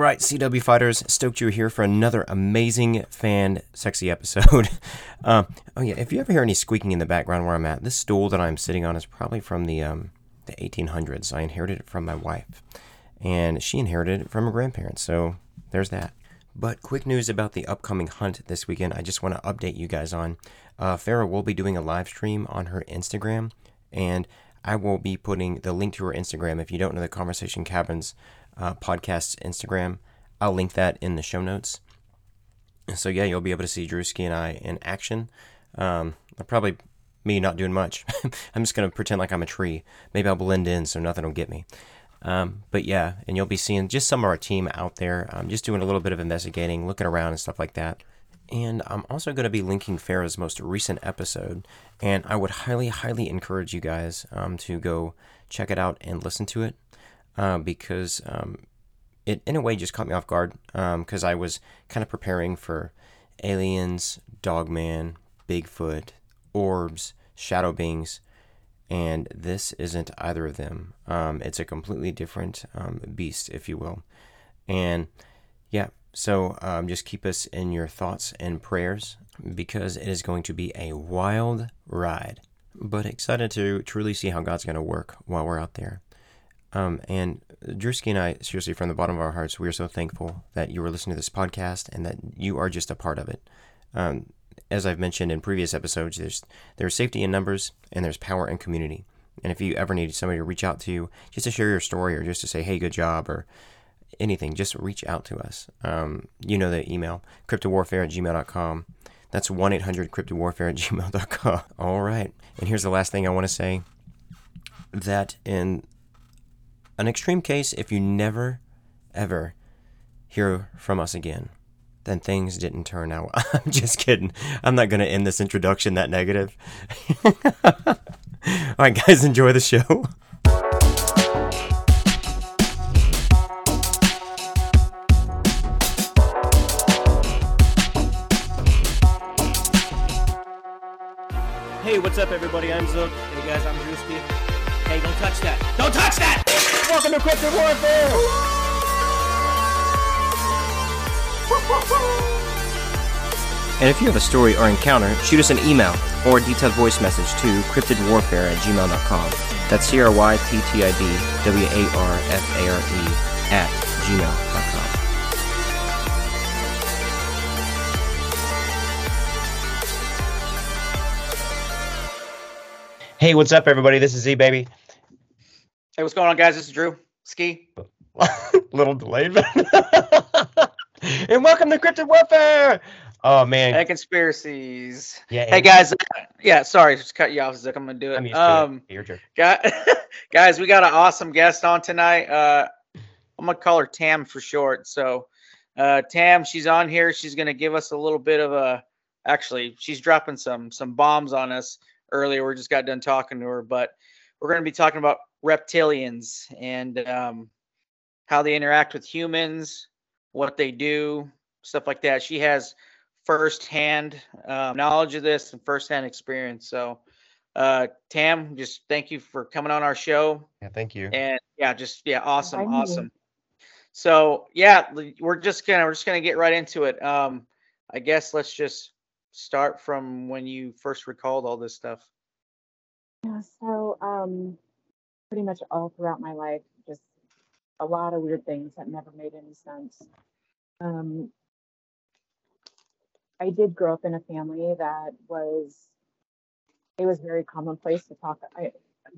right, CW Fighters, stoked you're here for another amazing fan sexy episode. uh, oh yeah, if you ever hear any squeaking in the background where I'm at, this stool that I'm sitting on is probably from the um, the 1800s. I inherited it from my wife, and she inherited it from her grandparents. So there's that. But quick news about the upcoming hunt this weekend. I just want to update you guys on. Uh, Farah will be doing a live stream on her Instagram, and I will be putting the link to her Instagram. If you don't know the Conversation Cabins uh, podcast's Instagram. I'll link that in the show notes. So yeah, you'll be able to see Drewski and I in action. Um, probably me not doing much. I'm just gonna pretend like I'm a tree. Maybe I'll blend in so nothing will get me. Um, but yeah, and you'll be seeing just some of our team out there, um, just doing a little bit of investigating, looking around and stuff like that. And I'm also going to be linking Farah's most recent episode, and I would highly, highly encourage you guys um, to go check it out and listen to it uh, because um, it in a way just caught me off guard because um, I was kind of preparing for aliens, Dogman, Bigfoot, orbs, shadow beings, and this isn't either of them. Um, it's a completely different um, beast, if you will. And yeah, so um, just keep us in your thoughts and prayers because it is going to be a wild ride. But excited to truly see how God's going to work while we're out there. Um, and Drewski and I, seriously, from the bottom of our hearts, we are so thankful that you are listening to this podcast and that you are just a part of it. Um, as I've mentioned in previous episodes, there's there's safety in numbers and there's power in community. And if you ever need somebody to reach out to you just to share your story or just to say, hey, good job, or anything, just reach out to us. Um, you know the email, cryptidwarfare at gmail.com. That's 1 800 cryptidwarfare at gmail.com. All right. And here's the last thing I want to say that in an extreme case, if you never, ever hear from us again, then things didn't turn out. I'm just kidding. I'm not going to end this introduction that negative. All right, guys, enjoy the show. Hey, what's up, everybody? I'm Zook. Hey, guys, I'm Drewski. Hey, don't touch that. Don't touch that! Welcome to Cryptid Warfare! And if you have a story or encounter, shoot us an email or a detailed voice message to cryptidwarfare at gmail.com. That's C R Y T T I D W A R F A R E at gmail.com. Hey, what's up, everybody? This is Z Baby. Hey, what's going on, guys? This is Drew Ski. Little delayed, and welcome to Cryptid Warfare. Oh man, hey, conspiracies. Yeah. Hey guys, uh, yeah. Sorry, just cut you off. Zick. I'm gonna do it. I'm used um, to it. Your turn. guys, we got an awesome guest on tonight. Uh, I'm gonna call her Tam for short. So, uh, Tam, she's on here. She's gonna give us a little bit of a. Actually, she's dropping some some bombs on us earlier. We just got done talking to her, but we're gonna be talking about reptilians and um, how they interact with humans, what they do, stuff like that. She has firsthand um, knowledge of this and firsthand experience. So, uh, Tam, just thank you for coming on our show. Yeah, thank you. And yeah, just yeah, awesome, thank awesome. You. So yeah, we're just gonna we're just gonna get right into it. Um, I guess let's just start from when you first recalled all this stuff. Yeah. So um, pretty much all throughout my life, just a lot of weird things that never made any sense. Um, I did grow up in a family that was, it was very commonplace to talk I,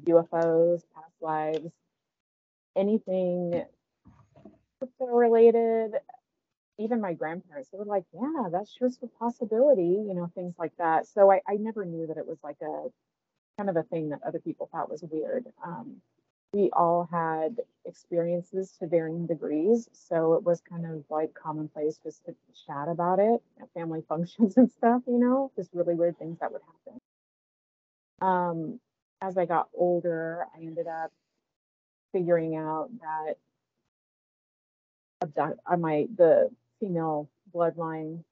UFOs, past lives, anything cryptid related. Even my grandparents, they were like, yeah, that's just a possibility, you know, things like that. So I, I never knew that it was like a kind of a thing that other people thought was weird. Um, we all had experiences to varying degrees, so it was kind of like commonplace just to chat about it at family functions and stuff, you know, just really weird things that would happen. Um, as I got older, I ended up figuring out that abduct, uh, my the female bloodline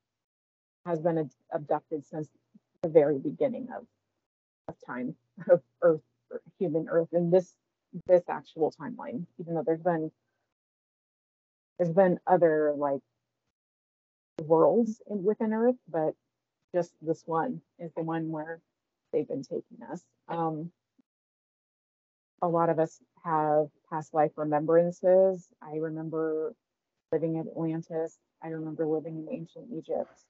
has been abducted since the very beginning of time of Earth, human Earth, in this this actual timeline. Even though there's been there's been other like worlds in, within Earth, but just this one is the one where they've been taking us. Um, a lot of us have past life remembrances. I remember living in Atlantis. I remember living in ancient Egypt.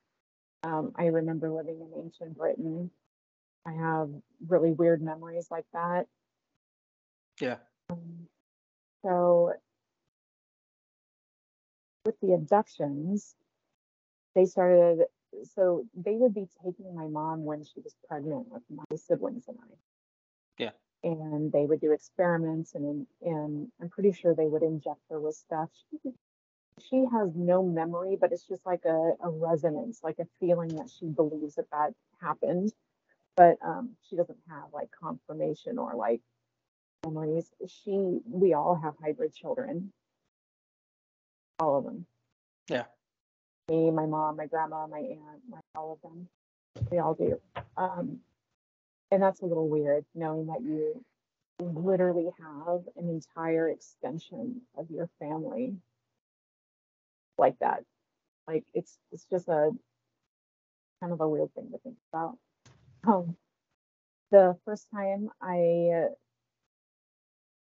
Um, I remember living in ancient Britain. I have really weird memories like that. Yeah. Um, so with the abductions, they started so they would be taking my mom when she was pregnant with my siblings and I. Yeah. And they would do experiments and and I'm pretty sure they would inject her with stuff. She, she has no memory, but it's just like a, a resonance, like a feeling that she believes that that happened. But um, she doesn't have like confirmation or like memories. She, we all have hybrid children, all of them. Yeah me, my mom, my grandma, my aunt, my, all of them. We all do. Um, and that's a little weird knowing that you literally have an entire extension of your family like that. Like it's it's just a kind of a weird thing to think about. Um, the first time I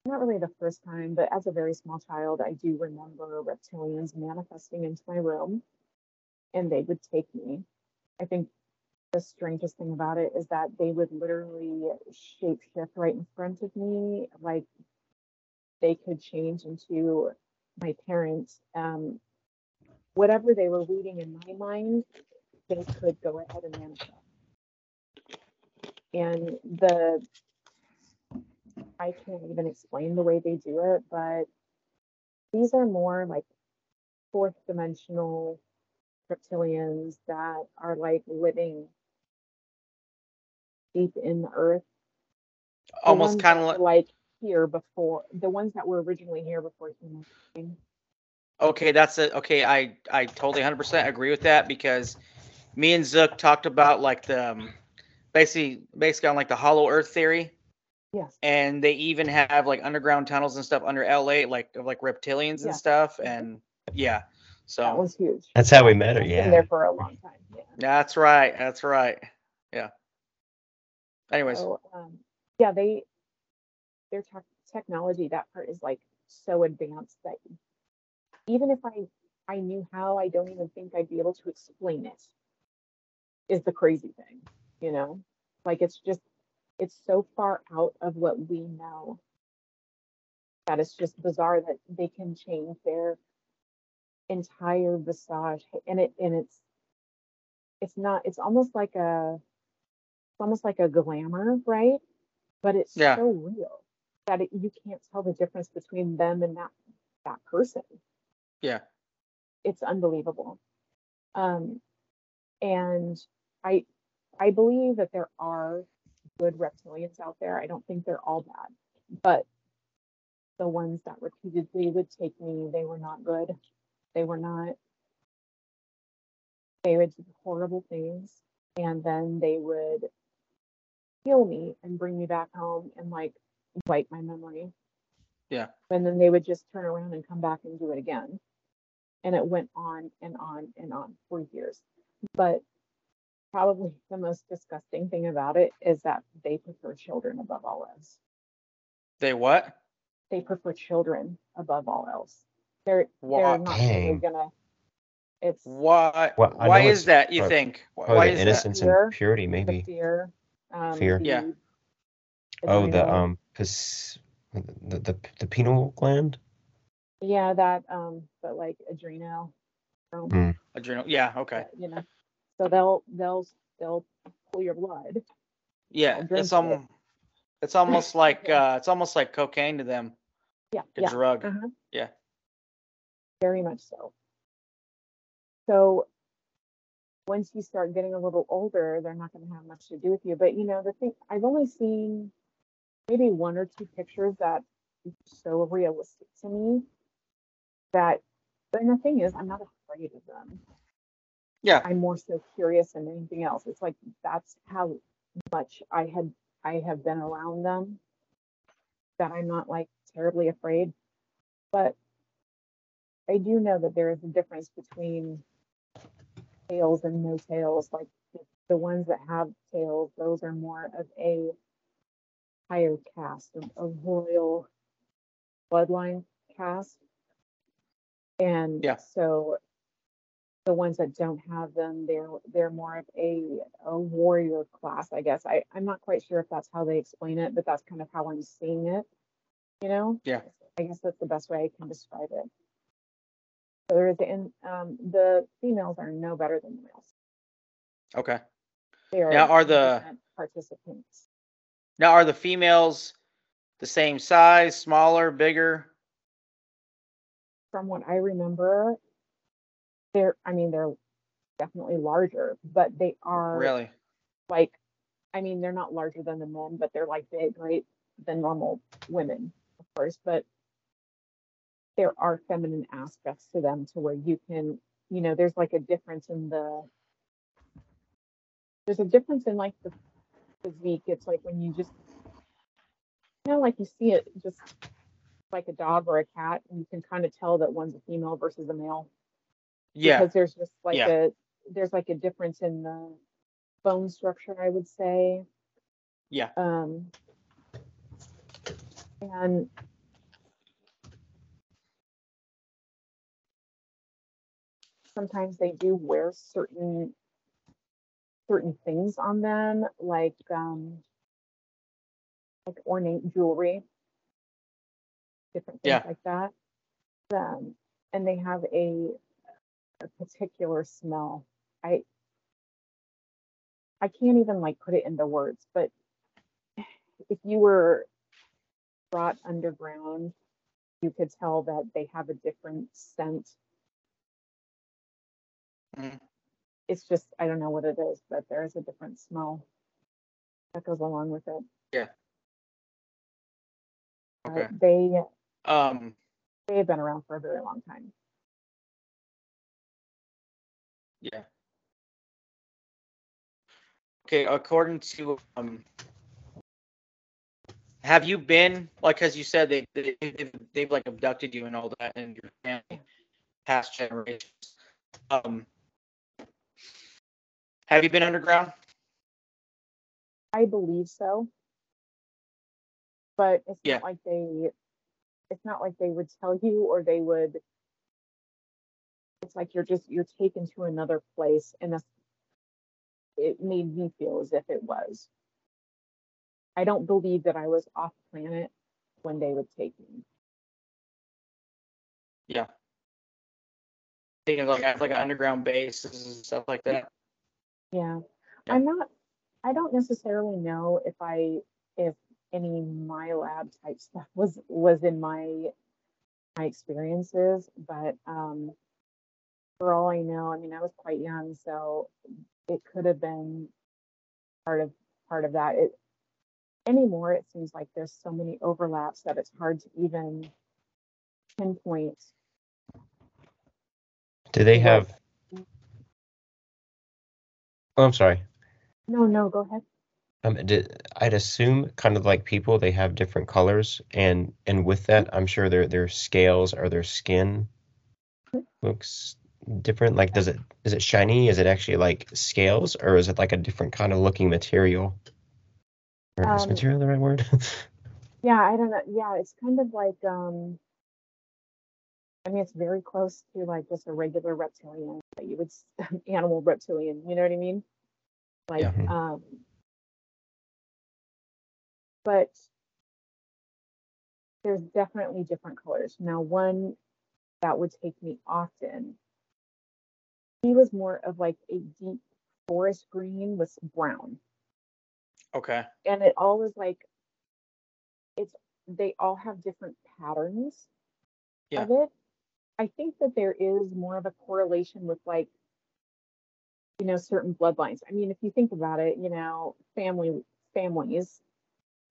not really the first time, but as a very small child, I do remember reptilians manifesting into my room and they would take me. I think the strangest thing about it is that they would literally shapeshift right in front of me. Like they could change into my parents. Um, whatever they were reading in my mind, they could go ahead and manifest. And the I can't even explain the way they do it, but these are more like fourth dimensional reptilians that are like living deep in the earth. Almost kind of like, like here before the ones that were originally here before humans came. Okay, that's it. Okay, I I totally 100% agree with that because me and Zook talked about like the um, basically basically on like the hollow earth theory. Yes. And they even have like underground tunnels and stuff under LA like of like reptilians and stuff and yeah. So that was huge. That's how we met her. Yeah. Been there for a long time. Yeah. That's right. That's right. Yeah. Anyways. So, um, yeah, they their te- technology that part is like so advanced that even if I I knew how, I don't even think I'd be able to explain it. Is the crazy thing, you know? Like it's just it's so far out of what we know that it's just bizarre that they can change their entire visage. And it and it's it's not it's almost like a it's almost like a glamour right? But it's yeah. so real that it, you can't tell the difference between them and that that person. Yeah. It's unbelievable. Um and i i believe that there are good reptilians out there i don't think they're all bad but the ones that repeatedly would take me they were not good they were not, they would do horrible things and then they would heal me and bring me back home and like wipe my memory. Yeah. And then they would just turn around and come back and do it again. And it went on and on and on for years. But probably the most disgusting thing about it is that they prefer children above all else. They what? They prefer children above all else. They're they're not really gonna. It's why well, why is that? You think why is innocence that? and purity maybe fear. Um, fear. The, yeah. oh, the um, cause the, the the pineal gland. Yeah, that um, but like adrenal. Mm. Adrenal. Yeah. Okay. You know, so they'll they'll they'll pull your blood. Yeah, it's almost it. it's almost like uh, it's almost like cocaine to them. Yeah. A yeah. drug. Uh-huh. Yeah very much so. So once you start getting a little older, they're not going to have much to do with you. But you know, the thing I've only seen maybe one or two pictures that so realistic to me that and the thing is I'm not afraid of them. Yeah. I'm more so curious than anything else. It's like that's how much I had I have been around them that I'm not like terribly afraid. But I do know that there is a difference between tails and no tails. Like the ones that have tails, those are more of a higher caste, of, a royal bloodline caste. And yeah. so the ones that don't have them, they're they're more of a, a warrior class, I guess. I, I'm not quite sure if that's how they explain it, but that's kind of how I'm seeing it. You know? Yeah. I guess that's the best way I can describe it. So there is and um, the females are no better than the males. Okay. They are now are the participants. Now are the females the same size, smaller, bigger? From what I remember, they're I mean they're definitely larger, but they are really like I mean they're not larger than the men, but they're like big, right? Than normal women, of course, but there are feminine aspects to them to where you can, you know, there's like a difference in the there's a difference in like the physique. It's like when you just you know, like you see it just like a dog or a cat, and you can kind of tell that one's a female versus a male. Yeah. Because there's just like yeah. a there's like a difference in the bone structure, I would say. Yeah. Um and sometimes they do wear certain certain things on them, like um like ornate jewelry, different things yeah. like that. Um, and they have a a particular smell. I I can't even like put it into words, but if you were brought underground, you could tell that they have a different scent. Mm. It's just I don't know what it is, but there is a different smell that goes along with it. Yeah. Okay. Uh, they um they have been around for a very long time. Yeah. Okay, according to um have you been like as you said they, they they've, they've like abducted you and all that and your family past generations um have you been underground i believe so but it's yeah. not like they it's not like they would tell you or they would it's like you're just you're taken to another place and that's it made me feel as if it was. I don't believe that i was off planet when they would take me. Yeah. Thinking like like an underground base and stuff like that. Yeah. yeah. I'm not i don't necessarily know if i if any my lab type stuff was was in my my experiences but um for all I know, I mean, I was quite young, so it could have been part of part of that. It anymore, it seems like there's so many overlaps that it's hard to even pinpoint. Do they have? Oh, I'm sorry. No, no, go ahead. Um, did, I'd assume kind of like people, they have different colors, and and with that, I'm sure their their scales or their skin looks different? Like, does it is it shiny? Is it actually like scales, or is it like a different kind of looking material? Or um, is material the right word? yeah, I don't know. Yeah, it's kind of like um. I mean, it's very close to like just a regular reptilian that you would animal reptilian. You know what I mean? Like, yeah. Um. But there's definitely different colors. Now, one that would take me often he was more of like a deep forest green with brown. Okay. And it all is like it's they all have different patterns yeah. of it. I think that there is more of a correlation with like you know certain bloodlines. I mean, if you think about it, you know, family families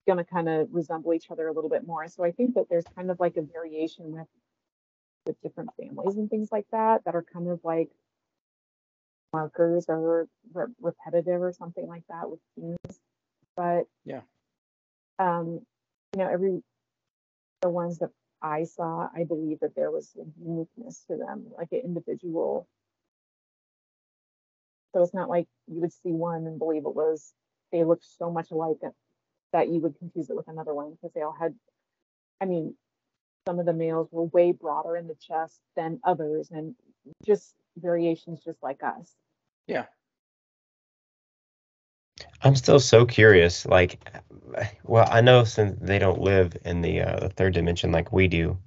going to kind of resemble each other a little bit more. So I think that there's kind of like a variation with with different families and things like that that are kind of like markers are re- repetitive or something like that with themes. But yeah, um, you know, every the ones that I saw, I believe that there was a uniqueness to them, like an individual. So it's not like you would see one and believe it was, they looked so much alike that, that you would confuse it with another one because they all had, I mean, some of the males were way broader in the chest than others and just variations just like us. Yeah. I'm still so curious. Like, well, I know since they don't live in the uh, the third dimension like we do,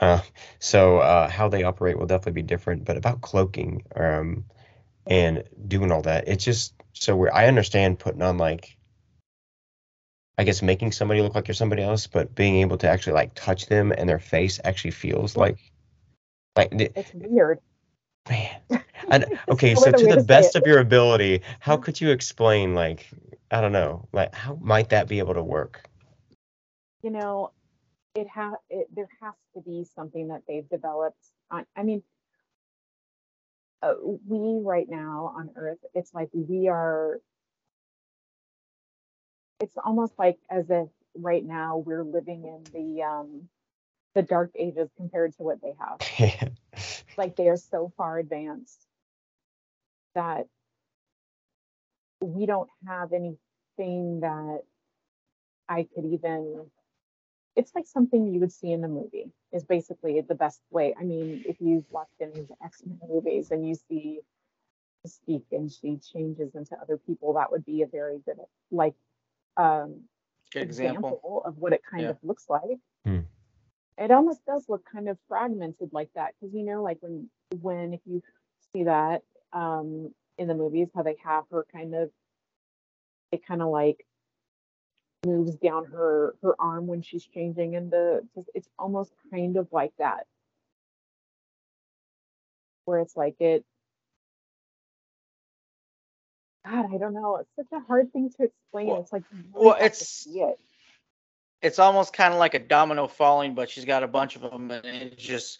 uh, so uh, how they operate will definitely be different. But about cloaking um, and doing all that, it's just so weird. I understand putting on like, I guess making somebody look like you're somebody else, but being able to actually like touch them and their face actually feels like, like it's weird. Man, and, okay, so to the best of your ability, how could you explain, like, I don't know, like, how might that be able to work? You know, it has. It, there has to be something that they've developed. On, I mean, uh, we right now on Earth, it's like we are. It's almost like as if right now we're living in the um, the dark ages compared to what they have. like they are so far advanced that we don't have anything that I could even it's like something you would see in the movie is basically the best way. I mean, if you've watched any of the X-Men movies and you see Mystique and she changes into other people, that would be a very good like um good example. example. of what it kind yeah. of looks like. Hmm it almost does look kind of fragmented like that because you know like when when if you see that um in the movies how they have her kind of it kind of like moves down her her arm when she's changing and the it's almost kind of like that. Where it's like it god i don't know. It's such a hard thing to explain. Well, it's like well it's it it's almost kind of like a domino falling, but she's got a bunch of them, and it's just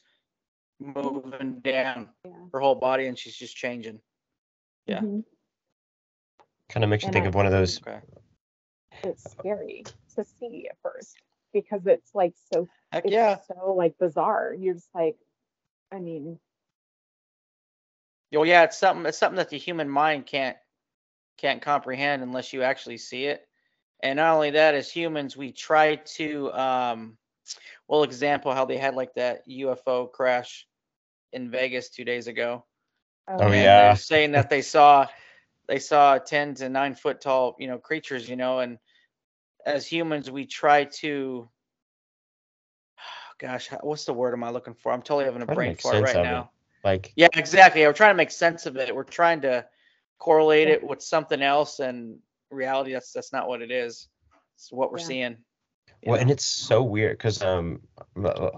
moving down yeah. her whole body, and she's just changing. Yeah. Mm-hmm. Kind of makes you and think I, of one of those. Okay. It's scary to see at first because it's like so. Heck yeah. So like bizarre. You're just like, I mean. Oh yeah, it's something. It's something that the human mind can't can't comprehend unless you actually see it. And not only that, as humans, we try to, um, well, example how they had like that UFO crash in Vegas two days ago. Oh, oh yeah, saying that they saw they saw ten to nine foot tall, you know, creatures, you know, and as humans, we try to. Gosh, what's the word am I looking for? I'm totally having a brain fart right now. It. Like yeah, exactly. We're trying to make sense of it. We're trying to correlate it with something else, and reality that's that's not what it is. It's what we're yeah. seeing. Well know? and it's so weird because um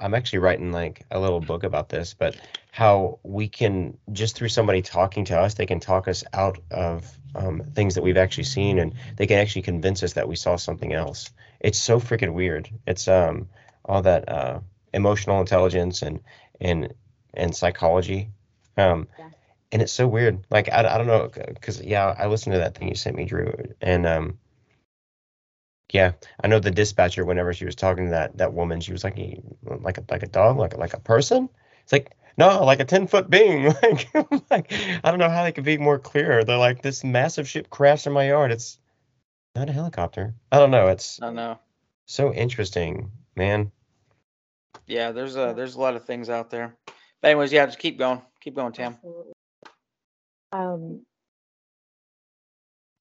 i'm actually writing like a little book about this but how we can just through somebody talking to us they can talk us out of um, things that we've actually seen and they can actually convince us that we saw something else. It's so freaking weird. It's um all that uh emotional intelligence and and and psychology. Um yeah and it's so weird. Like I, I don't know, because yeah, I listened to that thing you sent me, Drew, and um, yeah, I know the dispatcher. Whenever she was talking to that that woman, she was like, like a like a dog, like like a person. It's like no, like a ten foot being. like, like I don't know how they could be more clear. They're like this massive ship crashed in my yard. It's not a helicopter. I don't know. It's I know. So interesting, man. Yeah, there's a there's a lot of things out there. But anyways, yeah, just keep going, keep going, Tam. Um,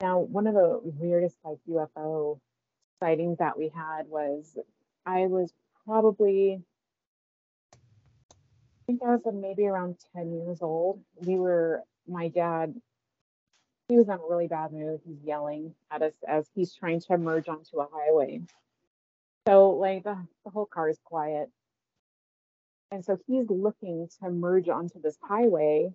now, one of the weirdest like UFO sightings that we had was I was probably, I think I was maybe around 10 years old. We were, my dad, he was in a really bad mood. He's yelling at us as he's trying to merge onto a highway. So, like, the, the whole car is quiet. And so he's looking to merge onto this highway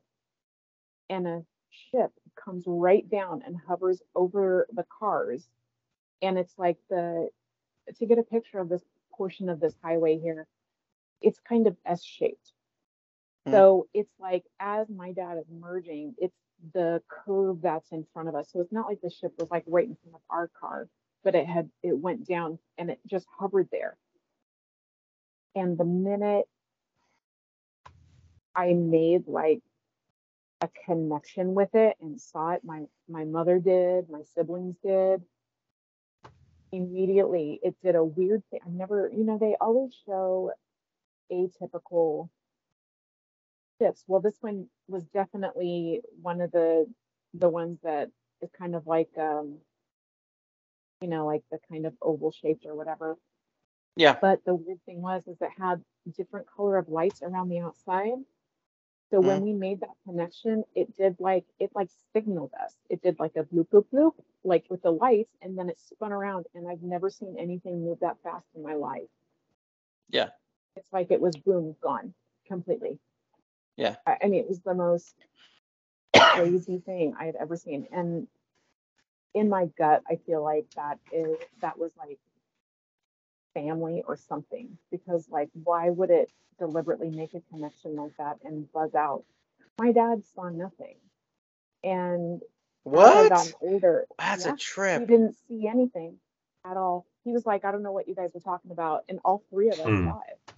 and a ship comes right down and hovers over the cars. And it's like the, to get a picture of this portion of this highway here, it's kind of S shaped. Mm. So it's like as my dad is merging, it's the curve that's in front of us. So it's not like the ship was like right in front of our car, but it had, it went down and it just hovered there. And the minute I made like a connection with it and saw it, my my mother did, my siblings did. Immediately, it did a weird thing. I never, you know, they always show atypical shifts. Well, this one was definitely one of the the ones that is kind of like um you know, like the kind of oval shaped or whatever. Yeah. But the weird thing was is it had different color of lights around the outside. So mm. when we made that connection, it did like it like signaled us. It did like a bloop bloop bloop, like with the lights, and then it spun around. And I've never seen anything move that fast in my life. Yeah. It's like it was boom, gone completely. Yeah. I, I mean, it was the most crazy thing I had ever seen. And in my gut, I feel like that is that was like family or something because like why would it deliberately make a connection like that and buzz out? My dad saw nothing. And what? As older that's yeah, a trip. he didn't see anything at all. He was like i don't know what you guys were talking about and all three of us hmm. saw it.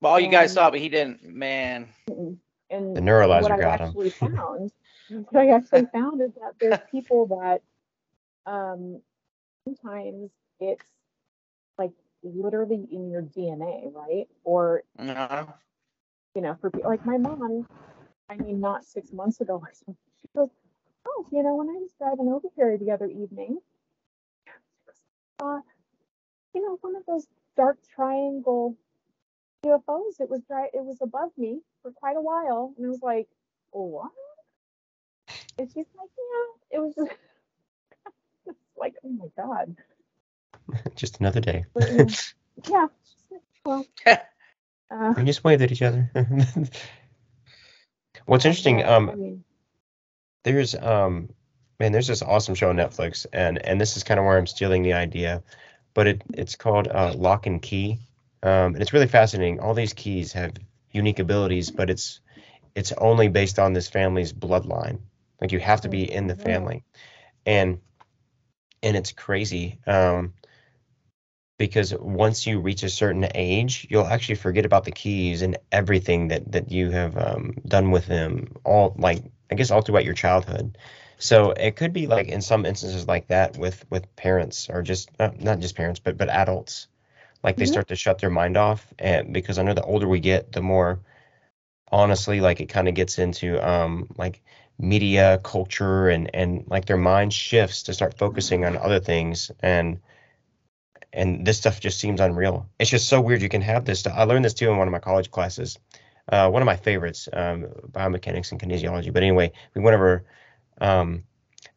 Well all and, you guys saw but he didn't man. And the neuralizer what got I actually him found what i actually found is that there's people that um sometimes it's like literally in your DNA, right? Or uh-huh. you know, for like my mom, I mean, not six months ago or something. She goes, "Oh, you know, when I was driving over here the other evening, uh, you know, one of those dark triangle UFOs. It was dry. It was above me for quite a while, and I was like, oh, "What?" And she's like, "Yeah, it was." Just, like, oh my god. just another day. yeah. Well, uh, we just waved at each other. What's interesting, um, I mean, there's um, man, there's this awesome show on Netflix, and and this is kind of where I'm stealing the idea, but it it's called uh, Locke and Key, um, and it's really fascinating. All these keys have unique abilities, but it's it's only based on this family's bloodline. Like you have to be in the family, and and it's crazy. Um, because once you reach a certain age, you'll actually forget about the keys and everything that that you have um, done with them. All like I guess all throughout your childhood. So it could be like in some instances like that with with parents or just not, not just parents but but adults, like they mm-hmm. start to shut their mind off. And because I know the older we get, the more honestly like it kind of gets into um like media culture and and like their mind shifts to start focusing on other things and and this stuff just seems unreal. It's just so weird. You can have this. I learned this too in one of my college classes. Uh, one of my favorites, um, biomechanics and kinesiology. But anyway, we went over um,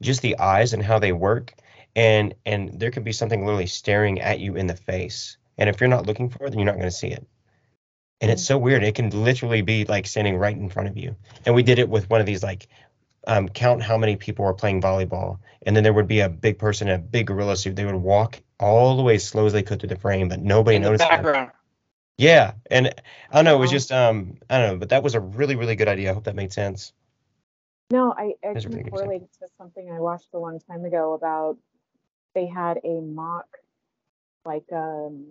just the eyes and how they work, and and there could be something literally staring at you in the face, and if you're not looking for it, then you're not going to see it. And it's so weird. It can literally be like standing right in front of you. And we did it with one of these like um, count how many people were playing volleyball, and then there would be a big person in a big gorilla suit. They would walk all the way as slow as they could through the frame, but nobody in noticed. The background. Them. Yeah, and I don't know. It was just um, I don't know, but that was a really really good idea. I hope that made sense. No, I, I can really correlate it to something I watched a long time ago about they had a mock like um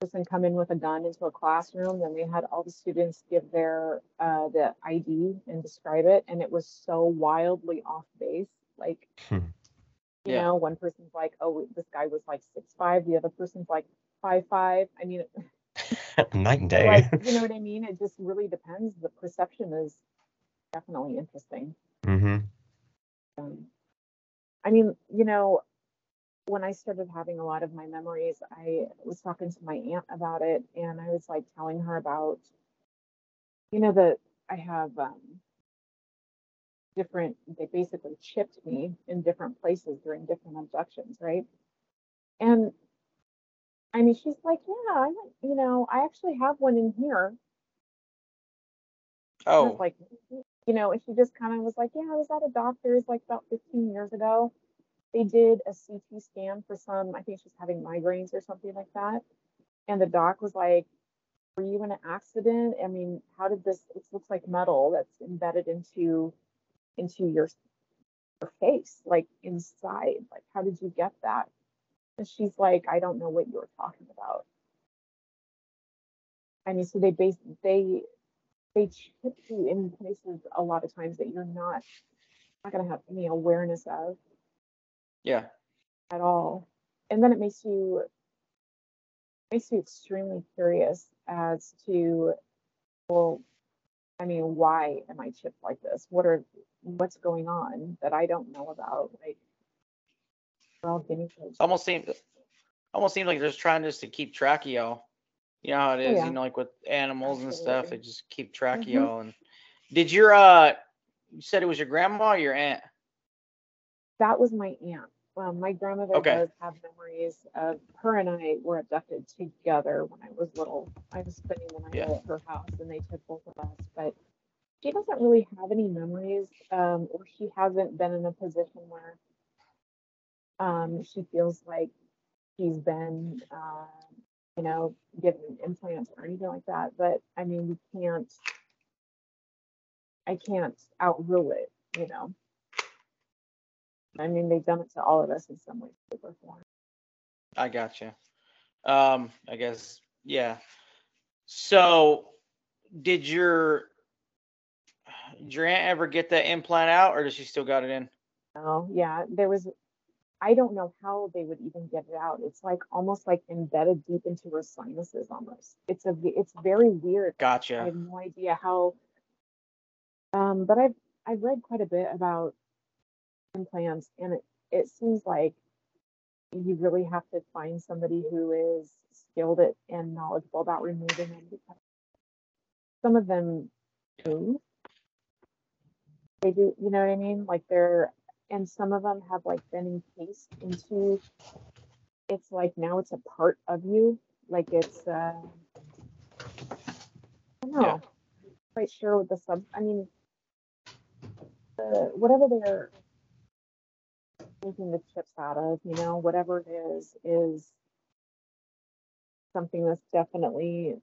person come in with a gun into a classroom and they had all the students give their uh, the id and describe it and it was so wildly off base like hmm. you yeah. know one person's like oh this guy was like six five the other person's like five five i mean night and day like, you know what i mean it just really depends the perception is definitely interesting mm-hmm. um, i mean you know when I started having a lot of my memories, I was talking to my aunt about it, and I was like telling her about, you know, that I have um, different. They basically chipped me in different places during different abductions, right? And I mean, she's like, yeah, I you know, I actually have one in here. Oh, like, you know, and she just kind of was like, yeah, I was at a doctor's like about 15 years ago they did a CT scan for some, I think she's having migraines or something like that. And the doc was like, Were you in an accident? I mean, how did this it looks like metal that's embedded into into your your face, like inside. Like, how did you get that? And she's like, I don't know what you were talking about. I mean, so they base they they chip you in places a lot of times that you're not not gonna have any awareness of. Yeah. At all, and then it makes you makes you extremely curious as to well I mean, why am I chipped like this? What are what's going on that I don't know about? Like, we're all guinea pigs. Almost seems, almost seems like they're just trying just to keep track of y'all. You know how it oh, yeah. you know, like with animals and stuff, they just keep track mm-hmm. of y'all. And did your uh, you said it was your grandma or your aunt? That was my aunt. Um, my grandmother okay. does have memories of her and I were abducted together when I was little. I was spending the night yeah. at her house and they took both of us, but she doesn't really have any memories, um, or she hasn't been in a position where um, she feels like she's been, uh, you know, given implants or anything like that. But I mean, we can't, I can't outrule it, you know. I mean, they've done it to all of us in some way, shape, or form. I gotcha. Um, I guess, yeah. So, did your did your aunt ever get that implant out, or does she still got it in? Oh, yeah. There was. I don't know how they would even get it out. It's like almost like embedded deep into her sinuses, almost. It's a. It's very weird. Gotcha. I have no idea how. Um, but I've I've read quite a bit about implants and it, it seems like you really have to find somebody who is skilled at and knowledgeable about removing them because some of them do they do you know what i mean? Like they're and some of them have like been encased into it's like now it's a part of you like it's uh i don't know. Yeah. quite sure what the sub i mean the, whatever they're making the chips out of, you know, whatever it is, is something that's definitely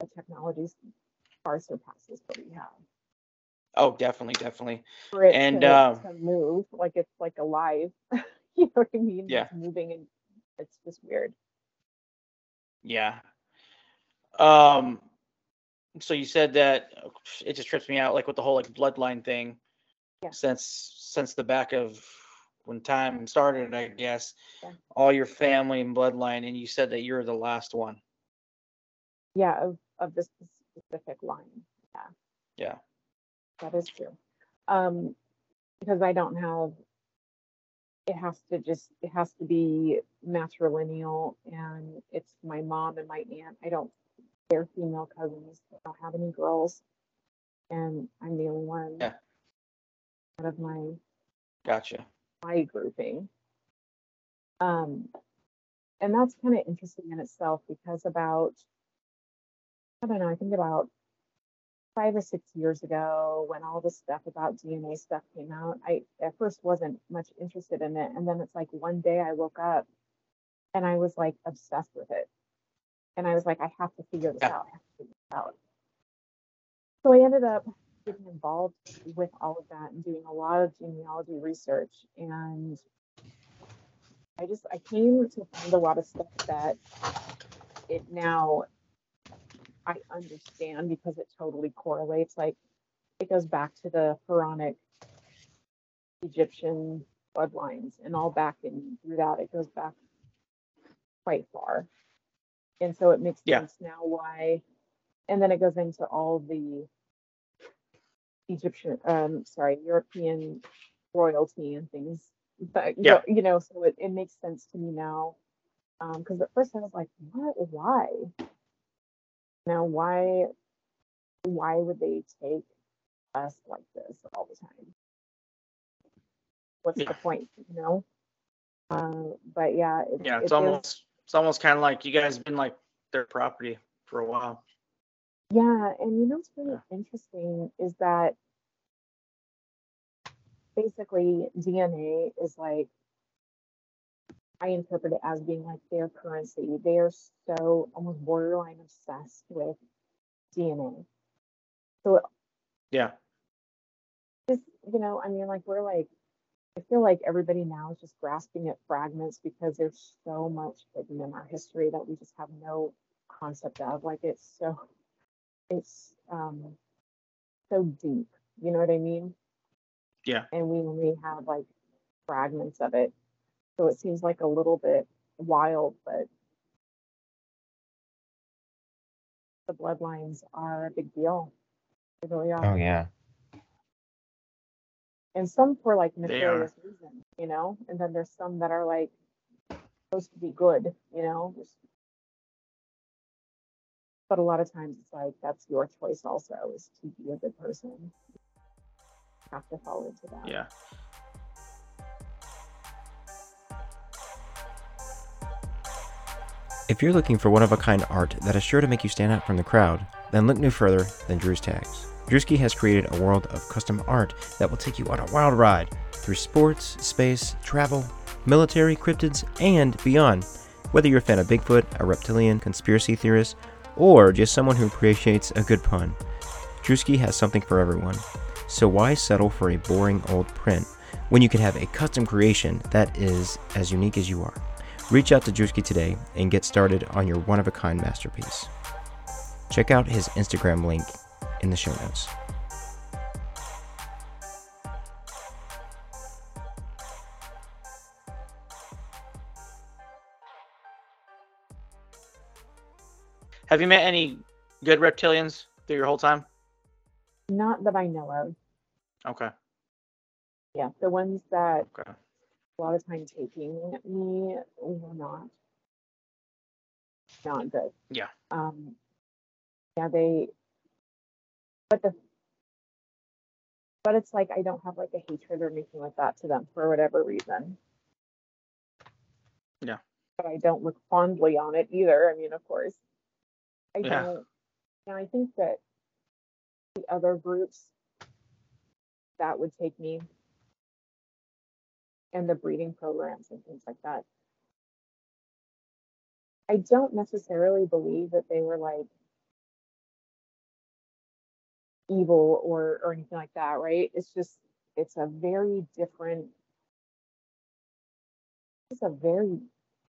the technology far surpasses what we have. Oh, definitely, definitely. For it and to, uh, to move like it's like alive. you know what I mean? Yeah. It's moving and it's just weird. Yeah. Um so you said that it just trips me out like with the whole like bloodline thing. Yeah. Since since the back of when time started, I guess, yeah. all your family and bloodline, and you said that you're the last one. Yeah, of, of this specific line. Yeah. Yeah. That is true. Um, because I don't have it has to just it has to be matrilineal and it's my mom and my aunt. I don't they're female cousins. I don't have any girls. And I'm the only one yeah. out of my gotcha my grouping. Um, and that's kind of interesting in itself because about, I don't know, I think about five or six years ago when all the stuff about DNA stuff came out, I at first wasn't much interested in it. And then it's like one day I woke up and I was like obsessed with it. And I was like, I have to figure this yeah. out. I have to figure this out. So I ended up getting involved with all of that and doing a lot of genealogy research. And I just I came to find a lot of stuff that it now I understand because it totally correlates. Like it goes back to the pharaonic Egyptian bloodlines and all back and through that. It goes back quite far. And so it makes yeah. sense now why and then it goes into all the Egyptian, um, sorry, European royalty and things. But yeah. you know, so it, it makes sense to me now. Um, because um, at first I was like, what? Why? Now, why? Why would they take us like this all the time? What's yeah. the point? You know. Uh, but yeah, it, yeah, it's it almost is, it's almost kind of like you guys been like their property for a while. Yeah, and you know what's really interesting is that basically DNA is like I interpret it as being like their currency. They are so almost borderline obsessed with DNA. So yeah, just you know, I mean, like we're like, I feel like everybody now is just grasping at fragments because there's so much hidden in our history that we just have no concept of. Like it's so it's um so deep. You know what I mean? Yeah. And we only have like fragments of it. So it seems like a little bit wild, but the bloodlines are a big deal. They really are. Oh yeah. And some for like nefarious reasons, you know, and then there's some that are like supposed to be good, you know. But a lot of times it's like that's your choice also is to be a good person. You have to fall into that. Yeah. If you're looking for one of a kind art that is sure to make you stand out from the crowd, then look no further than Drew's Tags. Drewski has created a world of custom art that will take you on a wild ride through sports, space, travel, military, cryptids, and beyond. Whether you're a fan of Bigfoot, a reptilian, conspiracy theorist, or just someone who appreciates a good pun, Drewski has something for everyone. So why settle for a boring old print when you can have a custom creation that is as unique as you are? Reach out to Drewski today and get started on your one of a kind masterpiece. Check out his Instagram link in the show notes. Have you met any good reptilians through your whole time? Not that I know of. Okay. Yeah, the ones that Okay a lot of time taking me were not not good. Yeah. Um yeah, they but the but it's like I don't have like a hatred or anything like that to them for whatever reason. Yeah. But I don't look fondly on it either. I mean, of course. I yeah. don't and I think that the other groups that would take me and the breeding programs and things like that. I don't necessarily believe that they were like evil or or anything like that, right? It's just it's a very different it's a very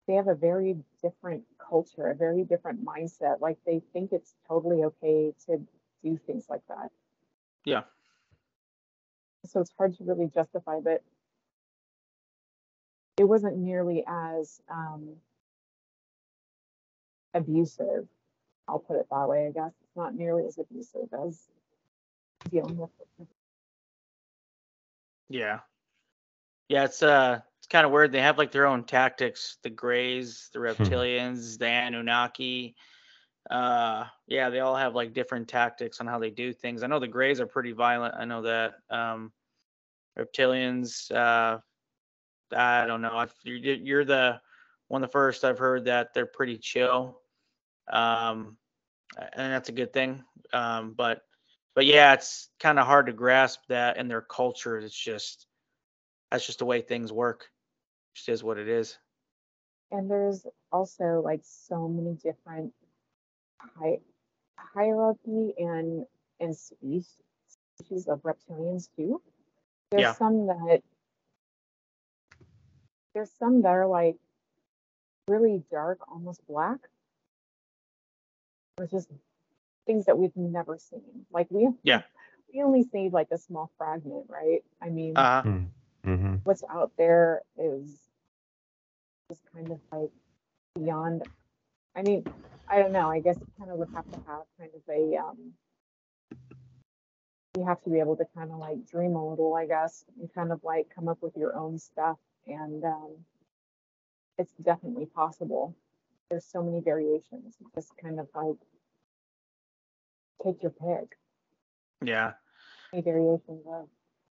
they have a very different culture, a very different mindset. Like they think it's totally okay to do things like that. Yeah. So it's hard to really justify, but it wasn't nearly as um, abusive. I'll put it that way, I guess. It's not nearly as abusive as dealing with it. Yeah. Yeah, it's uh kind of weird. They have like their own tactics, the Greys, the hmm. reptilians, the Anunnaki. Uh yeah, they all have like different tactics on how they do things. I know the Greys are pretty violent. I know that. Um reptilians uh I don't know. I've, you're the one of the first I've heard that they're pretty chill, um, and that's a good thing. Um, but but yeah, it's kind of hard to grasp that in their culture. It's just that's just the way things work. It just is what it is. And there's also like so many different hi- hierarchy and and species species of reptilians too. There's yeah. some that there's some that are like really dark, almost black. There's just things that we've never seen. Like we yeah we only see like a small fragment, right? I mean, uh-huh. mm-hmm. what's out there is is kind of like beyond. I mean, I don't know. I guess you kind of would have to have kind of a um, you have to be able to kind of like dream a little, I guess, and kind of like come up with your own stuff and um, it's definitely possible. There's so many variations. Just kind of like take your pick. Yeah. Many variations of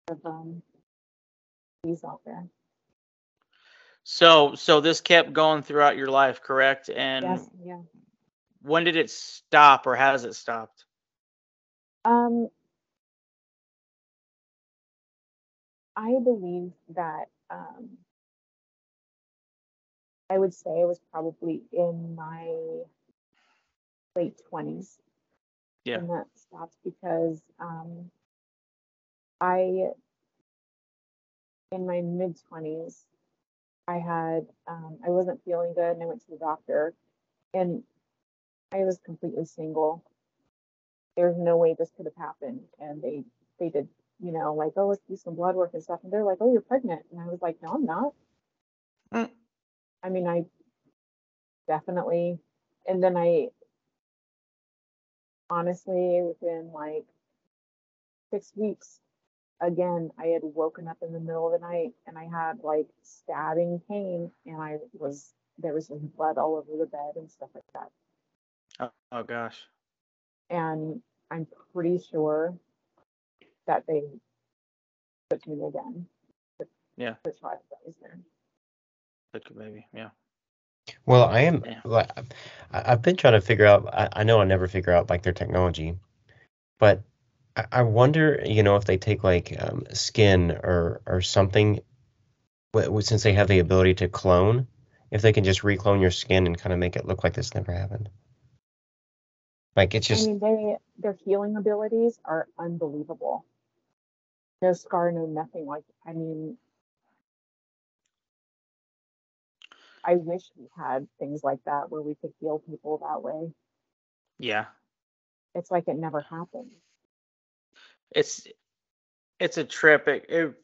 of um, these out there. So so this kept going throughout your life, correct? And yes, yeah. When did it stop, or has it stopped? Um, I believe that um, I would say I was probably in my late 20s. Yeah. And that stopped because um, I, in my mid 20s, I had, um, I wasn't feeling good and I went to the doctor. And I was completely single. There's no way this could have happened. And they they did, you know, like, oh, let's do some blood work and stuff. And they're like, oh, you're pregnant. And I was like, no, I'm not. Mm. I mean, I definitely. And then I honestly, within like six weeks, again, I had woken up in the middle of the night and I had like stabbing pain and I was, there was blood all over the bed and stuff like that. Oh, oh gosh. And I'm pretty sure that they took me again. To, yeah. To try that was there. Took maybe, yeah. Well, I am yeah. like I've been trying to figure out. I, I know I never figure out like their technology, but I, I wonder, you know, if they take like um, skin or or something, since they have the ability to clone, if they can just reclone your skin and kind of make it look like this never happened. Like it's just. I mean, they their healing abilities are unbelievable. No scar, no nothing. Like I mean, I wish we had things like that where we could heal people that way. Yeah. It's like it never happened. It's it's a trip. It, it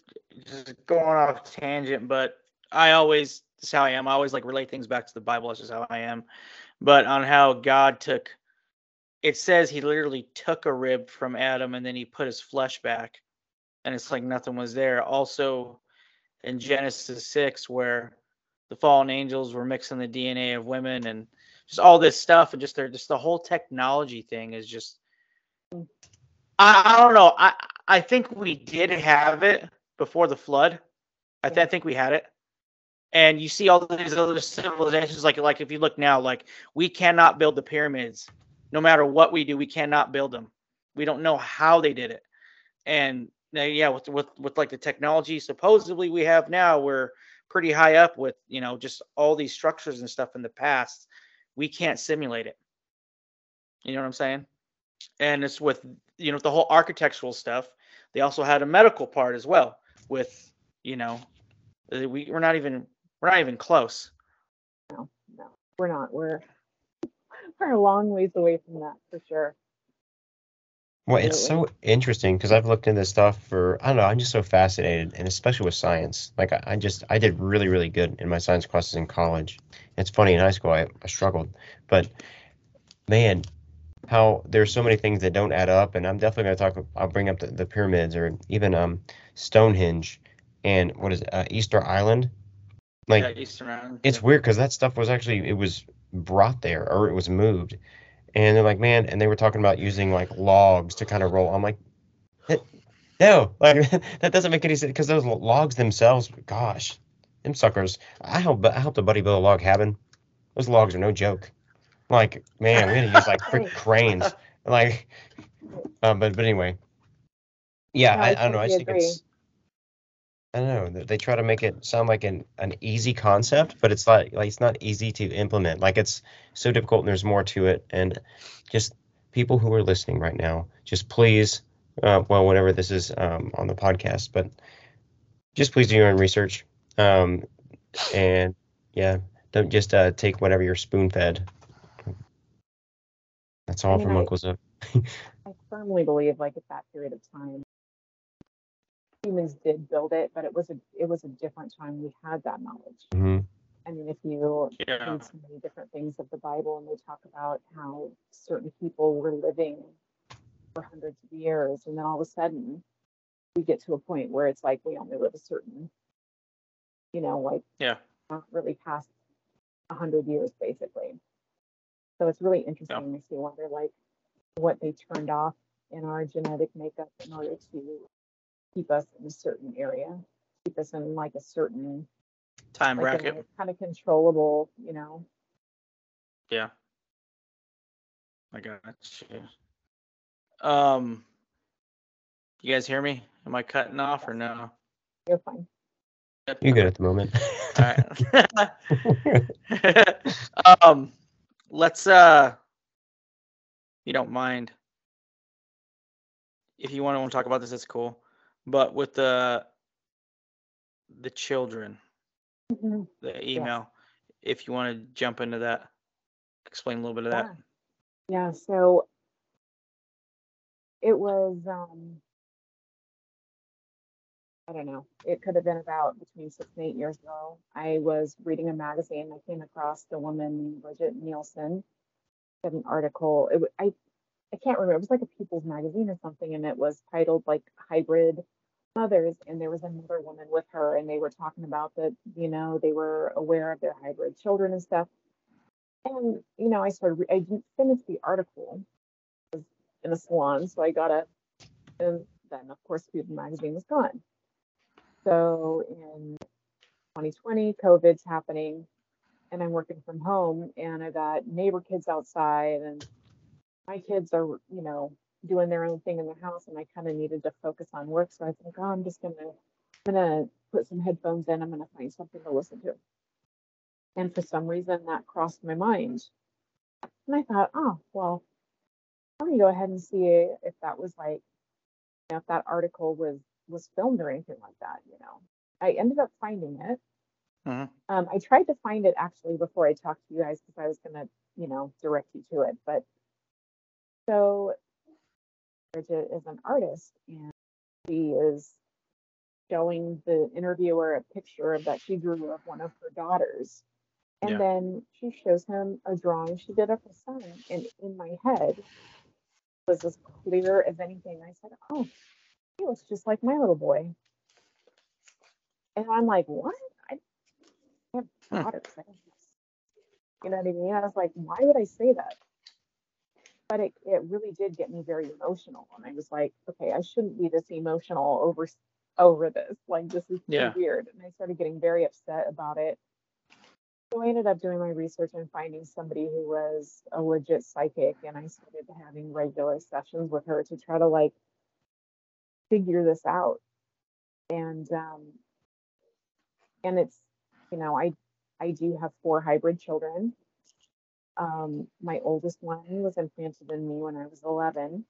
just going off tangent, but I always this how I am. I always like relate things back to the Bible. That's just how I am. But on how God took it says he literally took a rib from Adam and then he put his flesh back. And it's like nothing was there. Also in Genesis 6, where the fallen angels were mixing the DNA of women and just all this stuff and just their just the whole technology thing is just I, I don't know. I I think we did have it before the flood. I, th- I think we had it. And you see all these other civilizations like like if you look now, like we cannot build the pyramids. No matter what we do, we cannot build them. We don't know how they did it. And uh, yeah, with with with like the technology supposedly we have now, we're pretty high up with you know just all these structures and stuff in the past we can't simulate it you know what i'm saying and it's with you know the whole architectural stuff they also had a medical part as well with you know uh, we, we're not even we're not even close no no we're not we're we're a long ways away from that for sure well, it's so interesting because I've looked into this stuff for I don't know. I'm just so fascinated, and especially with science. Like I, I just I did really really good in my science classes in college. It's funny in high school I, I struggled, but man, how there's so many things that don't add up. And I'm definitely going to talk. I'll bring up the, the pyramids or even um Stonehenge and what is it, uh, Easter Island. Like yeah, Easter Island. It's yeah. weird because that stuff was actually it was brought there or it was moved and they're like, man, and they were talking about using like logs to kind of roll. I'm like, no, like that doesn't make any sense because those logs themselves, gosh, them suckers. I helped, I helped a buddy build a log cabin. Those logs are no joke. Like, man, we had to use like freaking cranes. Like, um, but but anyway, yeah, I, I don't know. I think it's I don't know. They try to make it sound like an, an easy concept, but it's like like it's not easy to implement. Like it's so difficult, and there's more to it. And just people who are listening right now, just please, uh, well, whenever this is um, on the podcast, but just please do your own research. Um, and yeah, don't just uh, take whatever you're spoon fed. That's all I mean, from I, Uncle Zip. I firmly believe, like at that period of time, humans did build it, but it was a it was a different time. We had that knowledge. Mm-hmm. I mean, if you yeah. read so many different things of the Bible, and they talk about how certain people were living for hundreds of years, and then all of a sudden we get to a point where it's like we only live a certain, you know, like yeah, not really past a hundred years basically. So it's really interesting. Yeah. Makes you wonder like what they turned off in our genetic makeup in order to keep us in a certain area, keep us in like a certain time like bracket, kind of controllable, you know. Yeah, I got you. Um, you guys hear me? Am I cutting off or no? You're fine. You're good at the moment. All right. um, let's uh, you don't mind if you want to talk about this, it's cool. But with the the children, mm-hmm. the email, if you want to jump into that, explain a little bit of that. Yeah, so it was um I don't know. It could have been about between six and eight years ago. I was reading a magazine. I came across the woman named Bridget Nielsen had an article. It, I I can't remember. It was like a People's Magazine or something, and it was titled like hybrid mothers. And there was another woman with her, and they were talking about that. You know, they were aware of their hybrid children and stuff. And you know, I started. I didn't finish the article. in a salon, so I got up, and then of course, People's Magazine was gone. So in 2020, COVID's happening, and I'm working from home, and I got neighbor kids outside, and my kids are, you know, doing their own thing in the house, and I kind of needed to focus on work. So I think, oh, I'm just gonna, I'm gonna put some headphones in. I'm gonna find something to listen to. And for some reason, that crossed my mind, and I thought, oh, well, I'm gonna go ahead and see if that was like, you know, if that article was was filmed or anything like that, you know. I ended up finding it. Mm-hmm. Um, I tried to find it actually before I talked to you guys because I was gonna, you know, direct you to it. But so Bridget is an artist and she is showing the interviewer a picture of that she drew of one of her daughters. And yeah. then she shows him a drawing she did of her son. And in my head was as clear as anything. I said, Oh, he looks just like my little boy. And I'm like, what? I have daughters. Hmm. You know what I mean? I was like, why would I say that? But it, it really did get me very emotional. And I was like, okay, I shouldn't be this emotional over over this. Like this is yeah. weird. And I started getting very upset about it. So I ended up doing my research and finding somebody who was a legit psychic. And I started having regular sessions with her to try to like figure this out. And um and it's you know i i do have four hybrid children. Um my oldest one was implanted in me when i was 11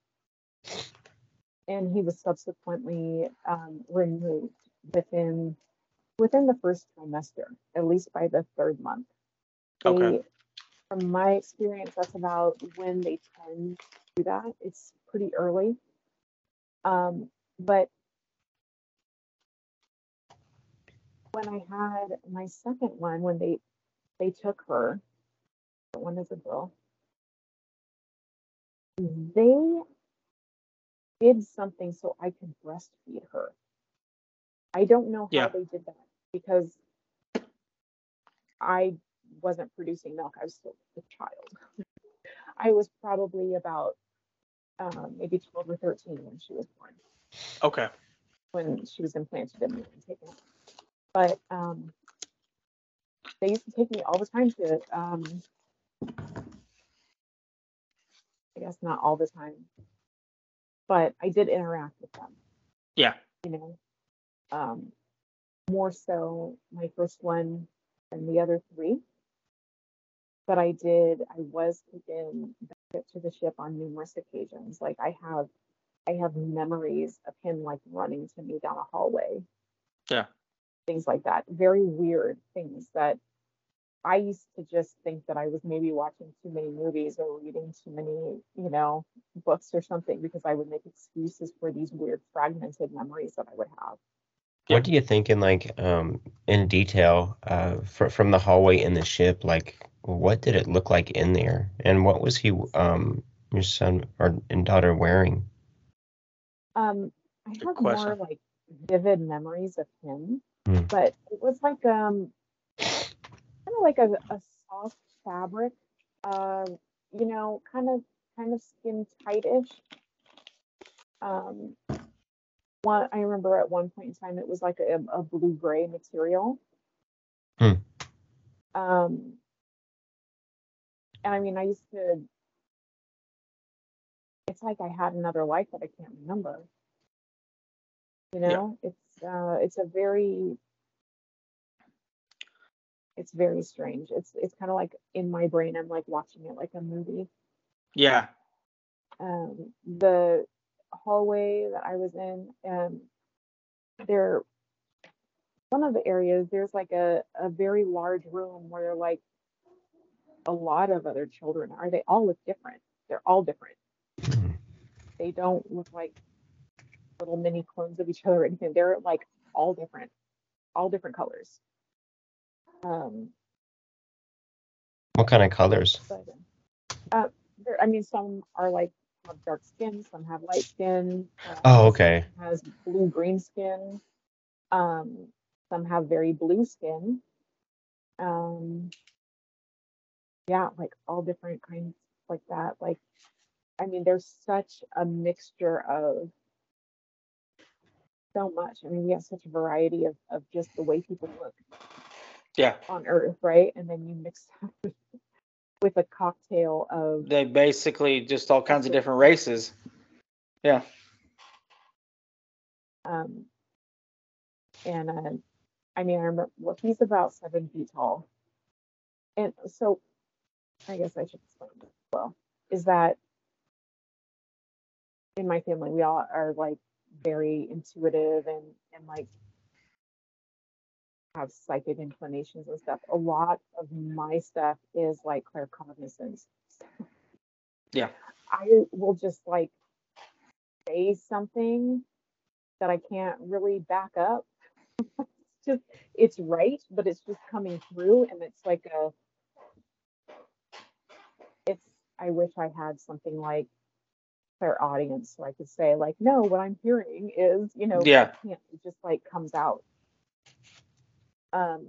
and he was subsequently um, removed within within the first trimester at least by the third month. They, okay. from my experience that's about when they tend to do that. It's pretty early. Um, but when I had my second one, when they they took her, one is a girl, they did something so I could breastfeed her. I don't know how yeah. they did that because I wasn't producing milk. I was still a child. I was probably about um, maybe 12 or 13 when she was born. Okay. When she was implanted and taken. But um, they used to take me all the time to, um, I guess not all the time, but I did interact with them. Yeah. You know, um, more so my first one than the other three. But I did, I was taken back to the ship on numerous occasions. Like I have I have memories of him like running to me down a hallway. Yeah. Things like that. Very weird things that I used to just think that I was maybe watching too many movies or reading too many, you know, books or something because I would make excuses for these weird fragmented memories that I would have. What do you think in like um in detail uh fr- from the hallway in the ship like what did it look like in there and what was he um your son or and daughter wearing? Um, I have more like vivid memories of him, mm. but it was like um, kind of like a, a soft fabric, uh, you know, kind of kind of skin tightish. Um, one I remember at one point in time it was like a, a blue gray material. Mm. Um, and I mean, I used to it's like I had another life that I can't remember. You know, yeah. it's uh, it's a very it's very strange. It's it's kind of like in my brain, I'm like watching it like a movie. Yeah. Um, the hallway that I was in, um, there, one of the areas, there's like a, a very large room where like a lot of other children are. They all look different they're all different. They don't look like little mini clones of each other or anything. They're like all different, all different colors. Um, what kind of colors? But, uh, I mean, some are like have dark skin, some have light skin. oh, okay. Has blue green skin. Um, some have very blue skin. Um, yeah, like all different kinds like that. Like, I mean, there's such a mixture of so much. I mean, we have such a variety of, of just the way people look. Yeah. On Earth, right? And then you mix that with a cocktail of. They basically just all kinds of different races. Yeah. Um. And uh, I mean, I remember. Well, he's about seven feet tall, and so I guess I should explain this well. Is that in my family we all are like very intuitive and and like have psychic inclinations and stuff. A lot of my stuff is like claircognizance. Yeah. I will just like say something that I can't really back up. it's just it's right, but it's just coming through and it's like a it's I wish I had something like their audience so I could say like, no, what I'm hearing is, you know, yeah, it just like comes out. Um,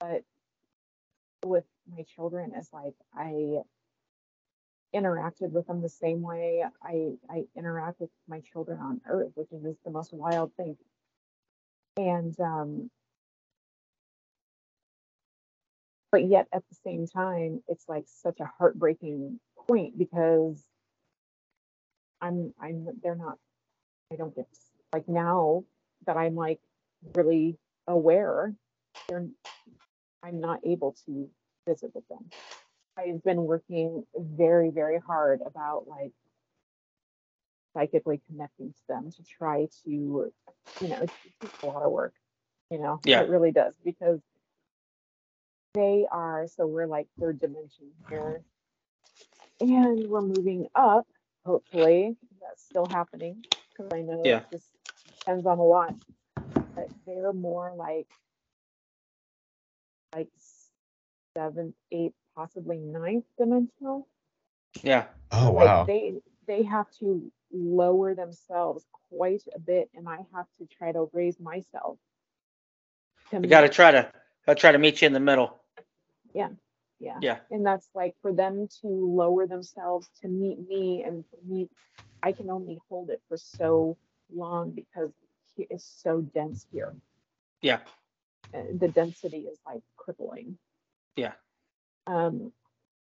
but with my children, is like I interacted with them the same way I I interact with my children on Earth, which is just the most wild thing. And um, but yet at the same time, it's like such a heartbreaking point because I'm I'm they're not I don't get like now that I'm like really aware they're I'm not able to visit with them. I've been working very very hard about like psychically connecting to them to try to you know it's, it's a lot of work you know? Yeah. it really does because they are so we're like third dimension here. And we're moving up hopefully that's still happening because I know yeah. it just depends on a lot. But they're more like like seventh, eighth, possibly ninth dimensional. Yeah. Oh wow. Like they they have to lower themselves quite a bit, and I have to try to raise myself. To you got to try to I'll try to meet you in the middle. Yeah. Yeah. Yeah. And that's like for them to lower themselves to meet me and for me, I can only hold it for so long because it is so dense here. Yeah. Uh, the density is like crippling. Yeah. Um,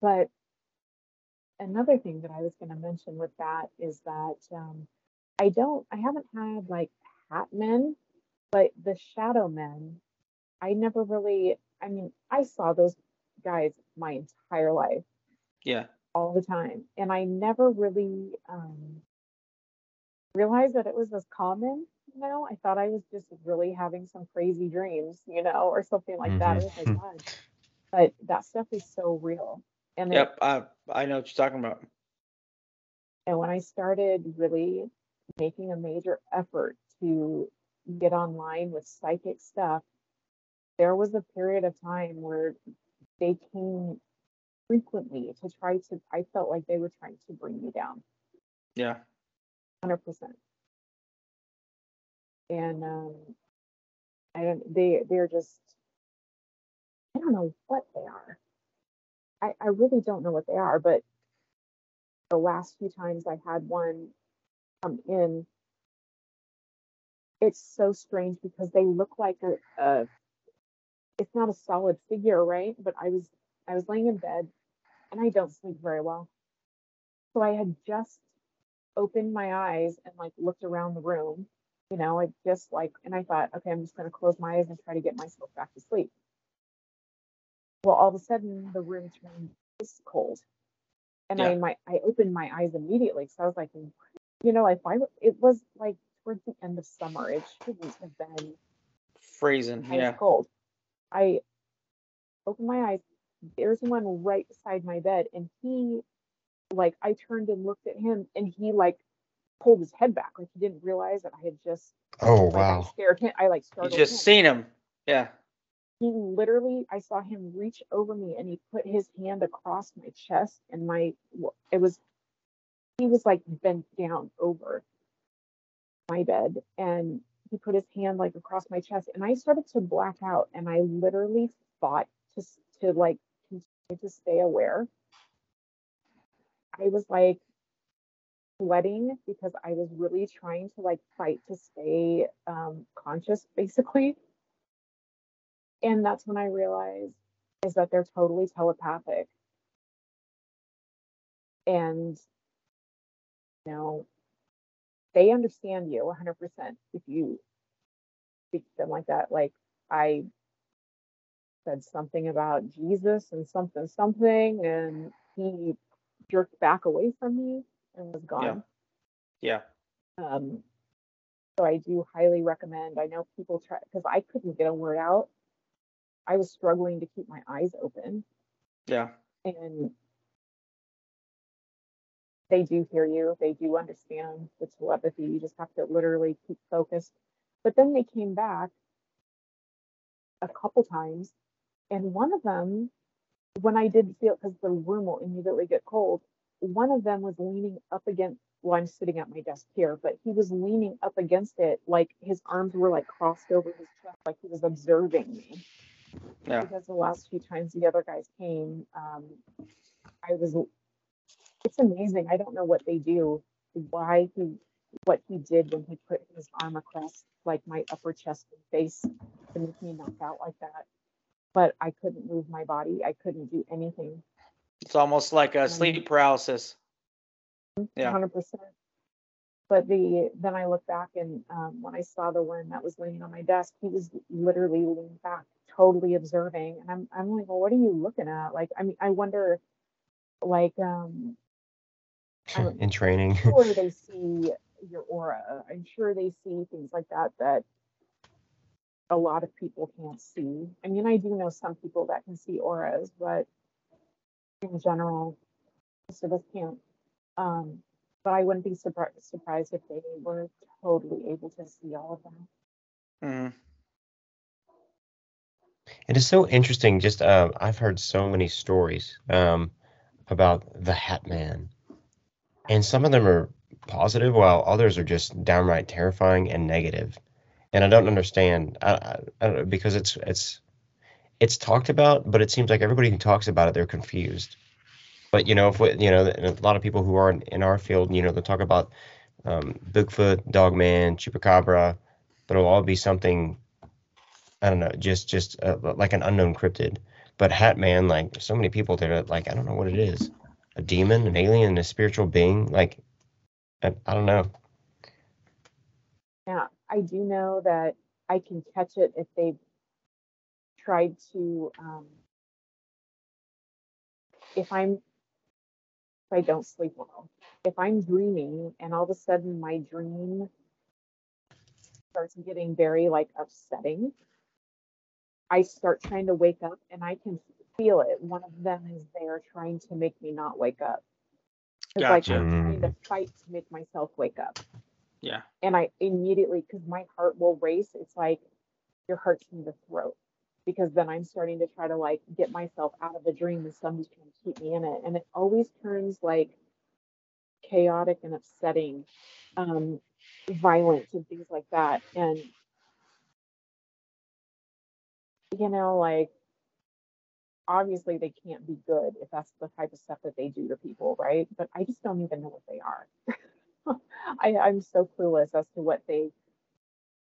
but another thing that I was going to mention with that is that um, I don't, I haven't had like hat men, but the shadow men, I never really, I mean, I saw those guys my entire life. Yeah. All the time. And I never really um, realized that it was as common. You know, I thought I was just really having some crazy dreams, you know, or something like mm-hmm. that. Oh God. But that stuff is so real. And yep, it, I I know what you're talking about. And when I started really making a major effort to get online with psychic stuff, there was a period of time where they came frequently to try to i felt like they were trying to bring me down. Yeah. 100% and um i don't they they're just i don't know what they are. I i really don't know what they are but the last few times i had one come in it's so strange because they look like a, a it's not a solid figure, right? But I was I was laying in bed and I don't sleep very well. So I had just opened my eyes and like looked around the room, you know, I just like and I thought, okay, I'm just gonna close my eyes and try to get myself back to sleep. Well, all of a sudden the room turned cold. And yeah. I my I opened my eyes immediately. So I was like, you know, like why it was like towards the end of summer. It shouldn't have been freezing. Yeah. Cold. I open my eyes. There's one right beside my bed, and he like I turned and looked at him and he like pulled his head back like he didn't realize that I had just oh like, wow I scared him I like startled you just him. seen him yeah he literally I saw him reach over me and he put his hand across my chest and my it was he was like bent down over my bed and he put his hand like across my chest and I started to black out and I literally fought to to like continue to stay aware. I was like sweating because I was really trying to like fight to stay um, conscious basically. And that's when I realized is that they're totally telepathic. And you know, they understand you 100% if you speak to them like that. Like I said something about Jesus and something something, and he jerked back away from me and was gone. Yeah. yeah. Um. So I do highly recommend. I know people try because I couldn't get a word out. I was struggling to keep my eyes open. Yeah. And they do hear you. They do understand the telepathy. You just have to literally keep focused. But then they came back a couple times, and one of them, when I did feel because the room will immediately get cold, one of them was leaning up against. Well, I'm sitting at my desk here, but he was leaning up against it, like his arms were like crossed over his chest, like he was observing me. Yeah. Because the last few times the other guys came, um, I was it's amazing. I don't know what they do, why he, what he did when he put his arm across like my upper chest and face to make me knock out like that. But I couldn't move my body. I couldn't do anything. It's almost like a sleep paralysis. Yeah. 100%. But the then I look back and um, when I saw the one that was laying on my desk, he was literally leaning back, totally observing. And I'm I'm like, well, what are you looking at? Like, I mean, I wonder, like, um, in training. sure they see your aura. I'm sure they see things like that that a lot of people can't see. I mean, I do know some people that can see auras, but in general, most of us can't. Um, but I wouldn't be surpri- surprised if they were totally able to see all of that. Mm. It is so interesting. Just uh, I've heard so many stories um, about the Hat Man and some of them are positive while others are just downright terrifying and negative. And i don't understand. I, I, I don't know, because it's it's it's talked about but it seems like everybody who talks about it they're confused. But you know if we, you know a lot of people who are in, in our field you know they talk about um, bigfoot dogman chupacabra but it'll all be something i don't know just just uh, like an unknown cryptid. But hat man like so many people that are like i don't know what it is a demon, an alien, a spiritual being? Like, I, I don't know. Yeah, I do know that I can catch it if they've tried to. Um, if I'm, if I don't sleep well, if I'm dreaming and all of a sudden my dream starts getting very like upsetting, I start trying to wake up and I can feel it. One of them is there trying to make me not wake up. It's gotcha. like I'm trying to fight to make myself wake up. Yeah. And I immediately, because my heart will race, it's like your heart's in the throat. Because then I'm starting to try to like get myself out of a dream and somebody's trying to keep me in it. And it always turns like chaotic and upsetting, um, violent and things like that. And you know, like obviously they can't be good if that's the type of stuff that they do to people, right? But I just don't even know what they are. I, I'm so clueless as to what they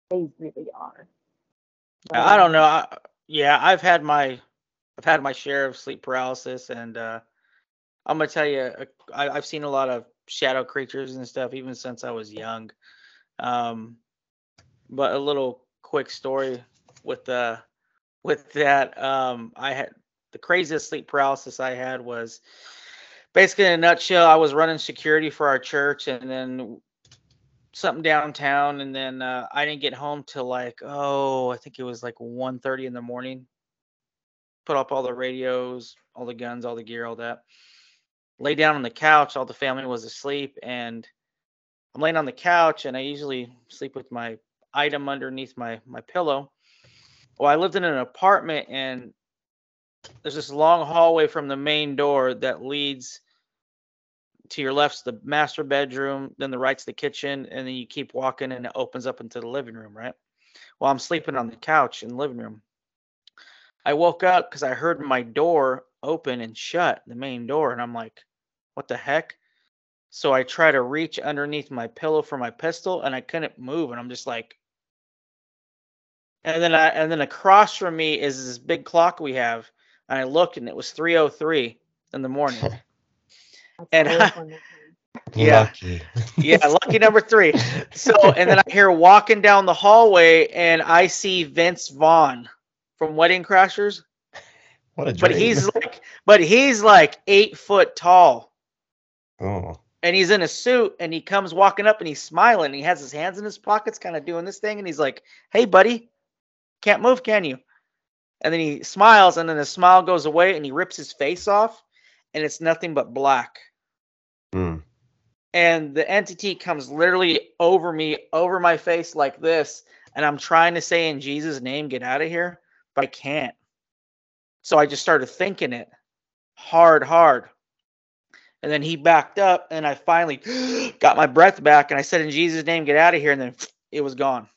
they really are. But, I don't know. I, yeah, I've had my I've had my share of sleep paralysis, and uh, I'm gonna tell you, uh, I, I've seen a lot of shadow creatures and stuff even since I was young. Um, but a little quick story with the uh, with that. Um, I had the craziest sleep paralysis I had was basically in a nutshell, I was running security for our church and then something downtown and then uh, I didn't get home till like oh I think it was like 1:30 in the morning. Put up all the radios, all the guns, all the gear, all that. lay down on the couch. All the family was asleep, and I'm laying on the couch, and I usually sleep with my item underneath my my pillow. Well, I lived in an apartment, and there's this long hallway from the main door that leads to your left's the master bedroom, then the right's the kitchen, and then you keep walking and it opens up into the living room, right? Well, I'm sleeping on the couch in the living room. I woke up because I heard my door open and shut, the main door, and I'm like, what the heck? So I try to reach underneath my pillow for my pistol and I couldn't move, and I'm just like, and then I and then across from me is this big clock we have, and I looked and it was 3:03 in the morning. and I, yeah, lucky. yeah, lucky number three. So, and then I hear walking down the hallway, and I see Vince Vaughn from Wedding Crashers. What a dream. But he's like, but he's like eight foot tall. Oh. And he's in a suit, and he comes walking up, and he's smiling. And he has his hands in his pockets, kind of doing this thing, and he's like, "Hey, buddy, can't move, can you?" And then he smiles, and then the smile goes away, and he rips his face off, and it's nothing but black. Mm. And the entity comes literally over me, over my face like this. And I'm trying to say in Jesus' name, get out of here, but I can't. So I just started thinking it hard, hard. And then he backed up, and I finally got my breath back, and I said, In Jesus' name, get out of here. And then it was gone.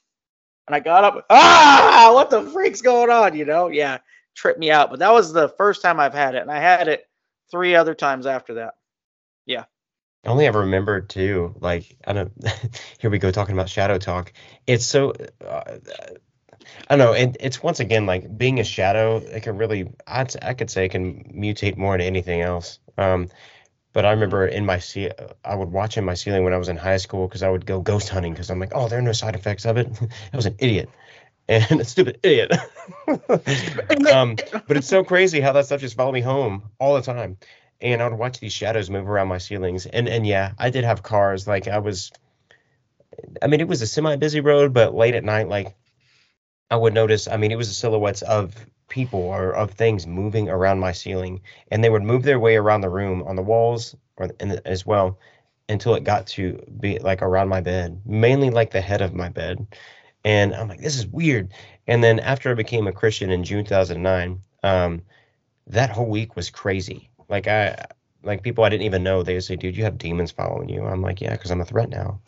And I got up, ah, what the freak's going on? You know, yeah, tripped me out. But that was the first time I've had it. And I had it three other times after that. Yeah. I only ever remember too, like I don't. here we go talking about shadow talk. It's so. Uh, I don't know. It, it's once again like being a shadow. It can really. I'd, I could say it can mutate more into anything else. Um, but I remember in my ce- I would watch in my ceiling when I was in high school because I would go ghost hunting because I'm like, oh, there are no side effects of it. I was an idiot and a stupid idiot. um, but it's so crazy how that stuff just followed me home all the time and I would watch these shadows move around my ceilings. And and yeah, I did have cars. Like I was, I mean, it was a semi busy road, but late at night, like I would notice. I mean, it was the silhouettes of people or of things moving around my ceiling, and they would move their way around the room on the walls or the, as well until it got to be like around my bed, mainly like the head of my bed. And I'm like, this is weird. And then after I became a Christian in June 2009, um, that whole week was crazy like I like people I didn't even know. They would say, "Dude, you have demons following you." I'm like, "Yeah, because I'm a threat now."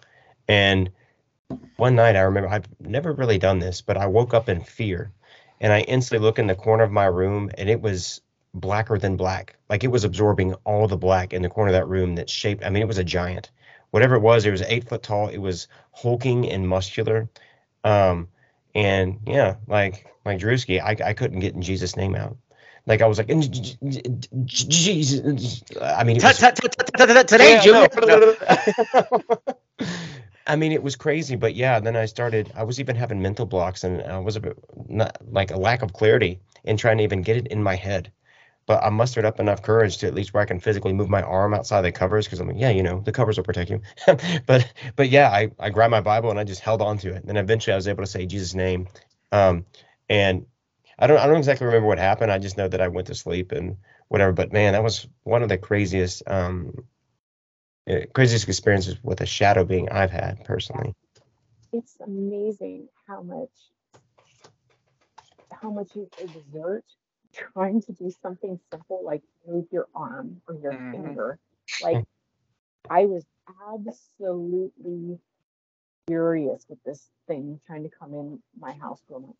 And one night I remember I've never really done this, but I woke up in fear, and I instantly look in the corner of my room, and it was blacker than black. Like it was absorbing all the black in the corner of that room that shaped. I mean, it was a giant. Whatever it was, it was eight foot tall. It was hulking and muscular. Um, and yeah, like like Drewski, I I couldn't get in Jesus' name out. Like I was like, Jesus. I mean, today, Junior. I mean, it was crazy, but yeah. Then I started. I was even having mental blocks, and I was a bit not like a lack of clarity in trying to even get it in my head. But I mustered up enough courage to at least where I can physically move my arm outside the covers because I'm like, yeah, you know, the covers will protect you. but but yeah, I I grabbed my Bible and I just held on to it. And eventually, I was able to say Jesus' name. Um, and I don't I don't exactly remember what happened. I just know that I went to sleep and whatever. But man, that was one of the craziest um craziest experiences with a shadow being I've had personally. It's amazing how much how much you exert trying to do something simple like move your arm or your mm-hmm. finger. Like I was absolutely furious with this thing trying to come in my house so much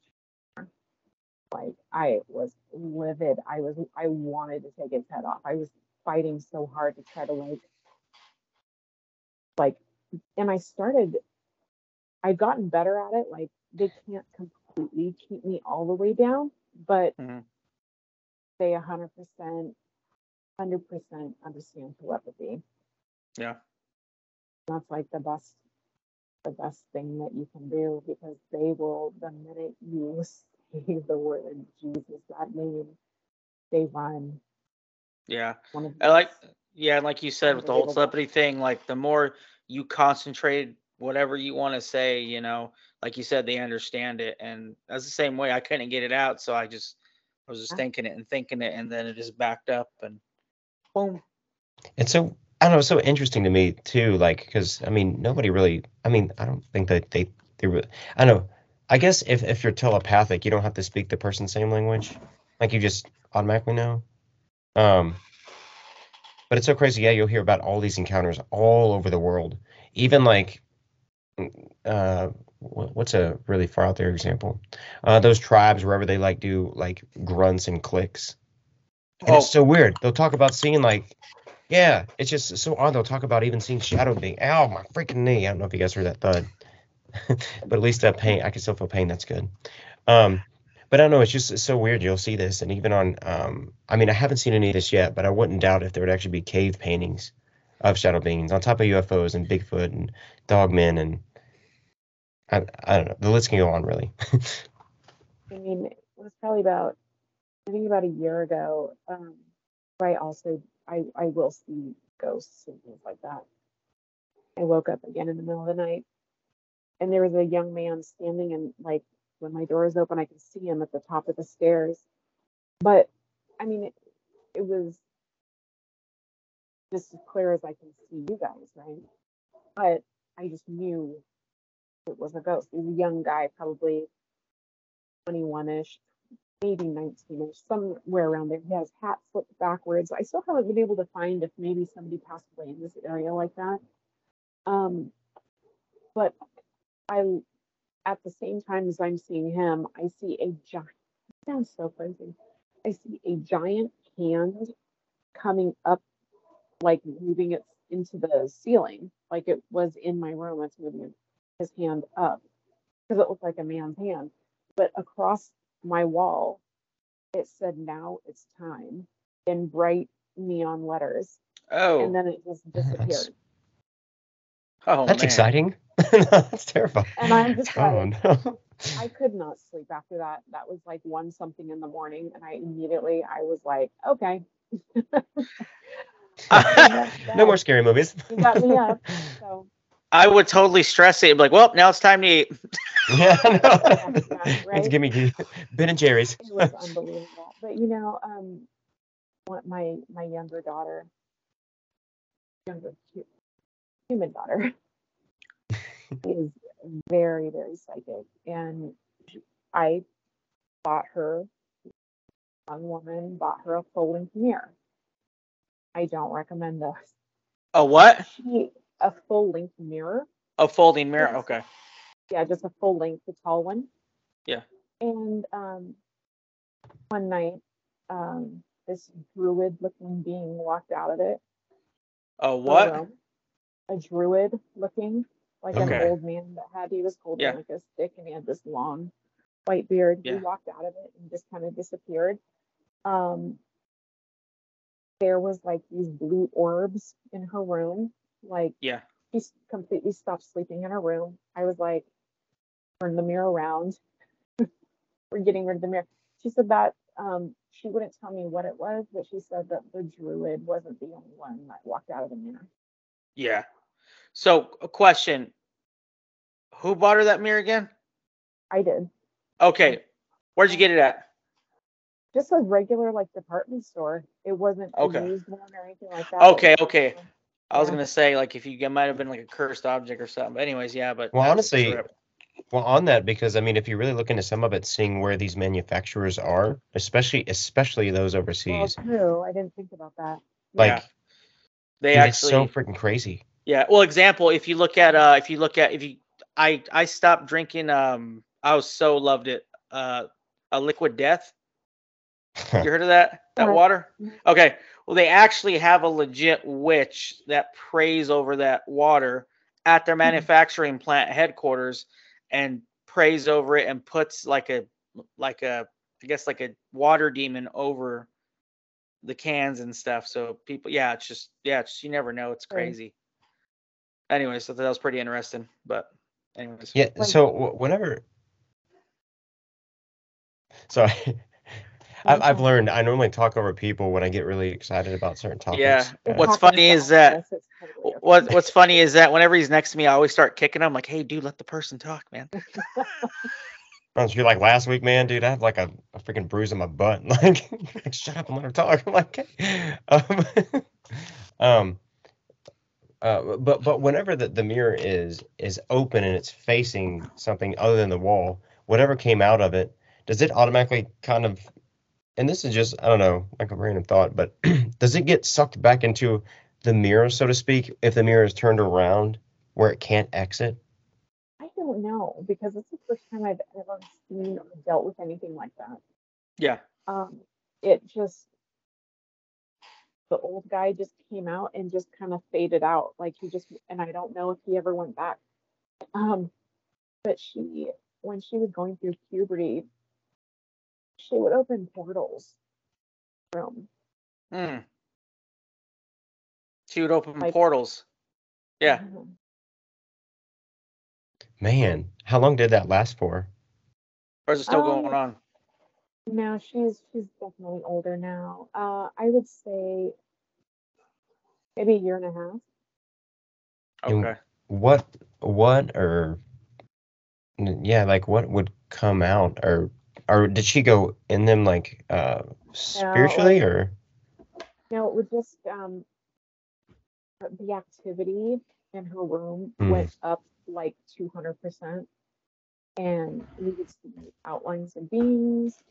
like I was livid. I was I wanted to take its head off. I was fighting so hard to try to like like and I started I've gotten better at it. Like they can't completely keep me all the way down, but mm-hmm. they a hundred percent, hundred percent understand telepathy. Yeah. That's like the best the best thing that you can do because they will the minute you say the word Jesus, that name, they run. Yeah. I like, yeah, like you said with the whole telepathy thing, like the more you concentrate whatever you want to say, you know, like you said, they understand it. And that's the same way I couldn't get it out. So I just, I was just thinking it and thinking it, and then it just backed up and boom. It's so I don't know, it's so interesting to me too. Like, because I mean, nobody really. I mean, I don't think that they they really. I don't know. I guess if if you're telepathic, you don't have to speak the person's same language. Like you just automatically know. Um, but it's so crazy. Yeah, you'll hear about all these encounters all over the world. Even like, uh, what's a really far out there example? Uh, those tribes wherever they like do like grunts and clicks. And oh. it's so weird. They'll talk about seeing like, yeah, it's just so odd. They'll talk about even seeing shadow being. Ow, my freaking knee! I don't know if you guys heard that thud, but at least that pain, I can still feel pain. That's good. Um, but I don't know. It's just it's so weird. You'll see this, and even on, um, I mean, I haven't seen any of this yet, but I wouldn't doubt if there would actually be cave paintings of shadow beings on top of UFOs and Bigfoot and dogmen and I, I don't know. The list can go on really. I mean, it was probably about I think about a year ago. Um, I also I I will see ghosts and things like that. I woke up again in the middle of the night, and there was a young man standing and like when my door is open, I can see him at the top of the stairs. But I mean, it, it was just as clear as I can see you guys, right? But I just knew it was a ghost. He was a young guy, probably 21 ish, maybe 19 ish, somewhere around there. He has hat flipped backwards. I still haven't been able to find if maybe somebody passed away in this area like that. Um, but I at the same time as I'm seeing him, I see a giant, sounds so crazy. I see a giant hand coming up, like moving it into the ceiling, like it was in my room. It's moving his hand up because it looked like a man's hand. But across my wall, it said, Now it's time in bright neon letters. Oh. And then it just disappeared. Oh, that's man. exciting. that's terrifying. And I'm just like, I could not sleep after that. That was like one something in the morning, and I immediately I was like, okay. no more scary movies. you got me up. So. I would totally stress it. Be Like, well, now it's time to eat. yeah, no. yeah, right? give me Ben and Jerry's. it was unbelievable. But you know, um, my my younger daughter, younger human daughter is very, very psychic. And I bought her, young woman, bought her a folding mirror. I don't recommend those. A what? A full length mirror. A folding mirror, okay. Yeah, just a full length, a tall one. Yeah. And um, one night, um, this druid looking being walked out of it. A what? a druid looking, like okay. an old man that had he was holding yeah. like a stick and he had this long white beard. Yeah. He walked out of it and just kind of disappeared. Um, there was like these blue orbs in her room. Like yeah, she completely stopped sleeping in her room. I was like, turn the mirror around. We're getting rid of the mirror. She said that um, she wouldn't tell me what it was, but she said that the druid wasn't the only one that walked out of the mirror. Yeah, so, a question: Who bought her that mirror again? I did. Okay, where'd you get it at? Just a regular like department store. It wasn't okay. a used one or anything like that. Okay, okay. I was gonna say like if you it might have been like a cursed object or something. But anyways, yeah. But well, honestly, well on that because I mean, if you really look into some of it, seeing where these manufacturers are, especially especially those overseas. Well, true. I didn't think about that. Like, yeah. they dude, actually it's so freaking crazy. Yeah. Well, example, if you look at uh if you look at if you I I stopped drinking um I was so loved it. Uh a liquid death. you heard of that? That water? Okay. Well, they actually have a legit witch that prays over that water at their mm-hmm. manufacturing plant headquarters and prays over it and puts like a like a I guess like a water demon over the cans and stuff. So people, yeah, it's just yeah, it's, you never know. It's crazy anyway, so that was pretty interesting. But anyways, yeah. So whenever, sorry. I've, I've learned I normally talk over people when I get really excited about certain topics. Yeah. What's funny is that what What's funny is that whenever he's next to me, I always start kicking him. Like, hey, dude, let the person talk, man. Don't you like last week, man, dude? I have like a, a freaking bruise on my butt. Like, shut up and let her talk. I'm like, um, Um, uh, but but whenever the, the mirror is is open and it's facing something other than the wall, whatever came out of it, does it automatically kind of and this is just I don't know, like a random thought, but does it get sucked back into the mirror, so to speak, if the mirror is turned around where it can't exit? I don't know because it's the first time I've ever seen or dealt with anything like that. Yeah. Um, it just the old guy just came out and just kind of faded out. Like he just and I don't know if he ever went back. Um, but she when she was going through puberty, she would open portals room. Hmm. She would open like, portals. Yeah. Mm-hmm. Man, how long did that last for? Or is it still um, going on? No, she's she's definitely older now. Uh, I would say maybe a year and a half. Okay. And what what or yeah, like what would come out or or did she go in them like uh spiritually no, or no it would just um the activity in her room mm. went up like 200% and we would see outlines of beings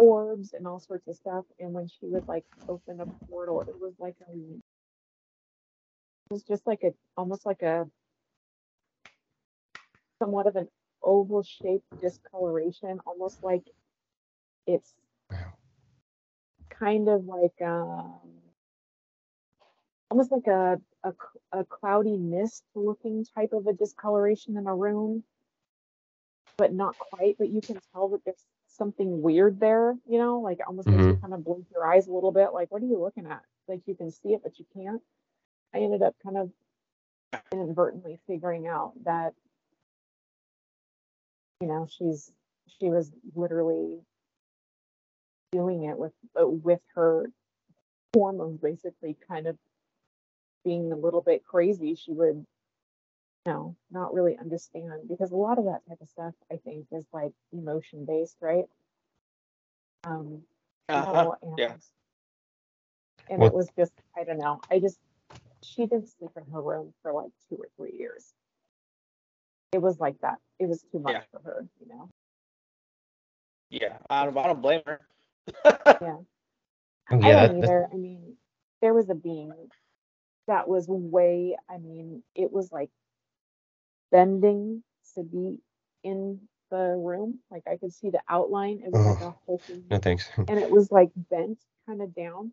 orbs and all sorts of stuff and when she would like open a portal it was like a it was just like a almost like a somewhat of an oval shaped discoloration, almost like it's kind of like um, almost like a, a, a cloudy mist looking type of a discoloration in a room, but not quite. But you can tell that there's something weird there, you know, like almost mm-hmm. makes you mm-hmm. kind of blink your eyes a little bit. Like, what are you looking at? Like you can see it, but you can't. I ended up kind of inadvertently figuring out that you know she's she was literally doing it with uh, with her hormones basically kind of being a little bit crazy she would know not really understand because a lot of that type of stuff i think is like emotion based right um uh-huh. and, yeah. and it was just i don't know i just she didn't sleep in her room for like two or three years it was like that. It was too much yeah. for her, you know. Yeah, I don't, I don't blame her. yeah. Oh, yeah. I don't either. I mean, there was a being that was way. I mean, it was like bending to be in the room. Like I could see the outline. It was oh, like a whole thing. No thanks. and it was like bent kind of down.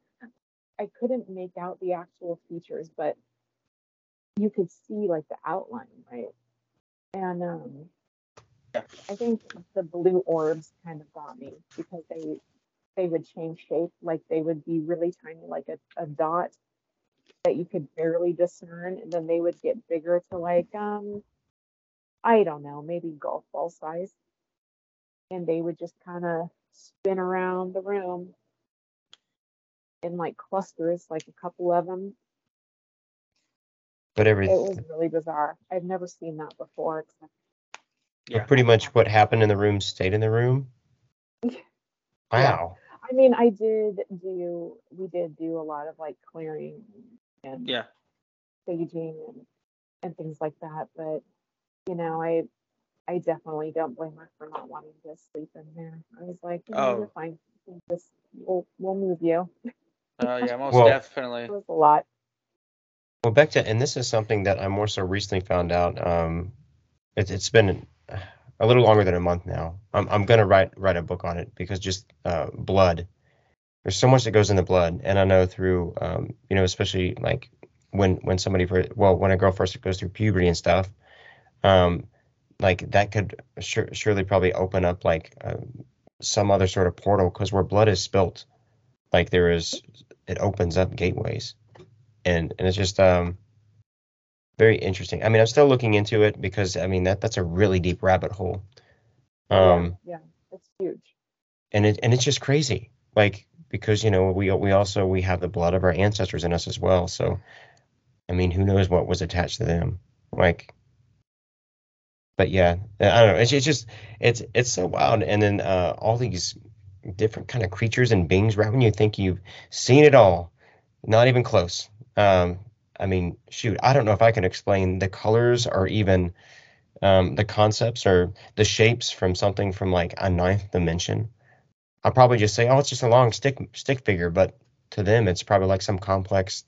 I couldn't make out the actual features, but you could see like the outline, right? And um, I think the blue orbs kind of got me because they they would change shape, like they would be really tiny, like a, a dot that you could barely discern, and then they would get bigger to like um I don't know, maybe golf ball size. And they would just kind of spin around the room in like clusters, like a couple of them, but every It was really bizarre. I've never seen that before. Except yeah. pretty much what happened in the room stayed in the room. Wow. I mean, I did do. We did do a lot of like clearing and Yeah. staging and and things like that. But you know, I I definitely don't blame her for not wanting to sleep in there. I was like, you know, you're oh. fine. Just we'll we'll move you. Uh, yeah, most Well- definitely. It was a lot. Well, back to, and this is something that I more so recently found out. Um, it, it's been a little longer than a month now. I'm, I'm gonna write write a book on it because just uh, blood. There's so much that goes in the blood, and I know through, um, you know, especially like when when somebody for well, when a girl first goes through puberty and stuff, um, like that could sure, surely probably open up like uh, some other sort of portal because where blood is spilt, like there is, it opens up gateways and and it's just um very interesting. I mean, I'm still looking into it because I mean that that's a really deep rabbit hole. Um, yeah, yeah, it's huge. And it and it's just crazy, like because you know we we also we have the blood of our ancestors in us as well. So, I mean, who knows what was attached to them? Like, but yeah, I don't know. It's, it's just it's it's so wild. And then uh, all these different kind of creatures and beings right when you think you've seen it all, not even close. um, I mean, shoot, I don't know if I can explain the colors or even um, the concepts or the shapes from something from like a ninth dimension. I'll probably just say, oh, it's just a long stick stick figure, but to them, it's probably like some complex.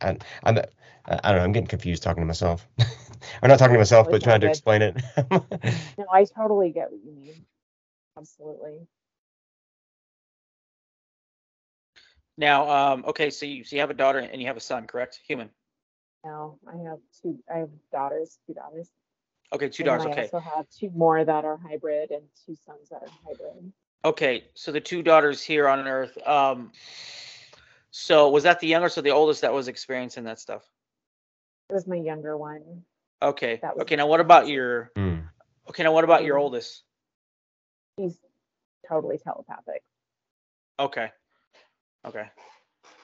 I, I'm, I don't know. I'm getting confused talking to myself. I'm not talking to myself, but trying to explain it. no, I totally get what you mean. Absolutely. Now, um, okay, so you so you have a daughter and you have a son, correct? Human. No, I have two. I have daughters, two daughters. Okay, two daughters. I okay. also have two more that are hybrid and two sons that are hybrid. Okay, so the two daughters here on Earth. Um, so was that the youngest or the oldest that was experiencing that stuff? It was my younger one. Okay. Okay. Now, what about your? Mm. Okay. Now, what about your oldest? He's totally telepathic. Okay. Okay.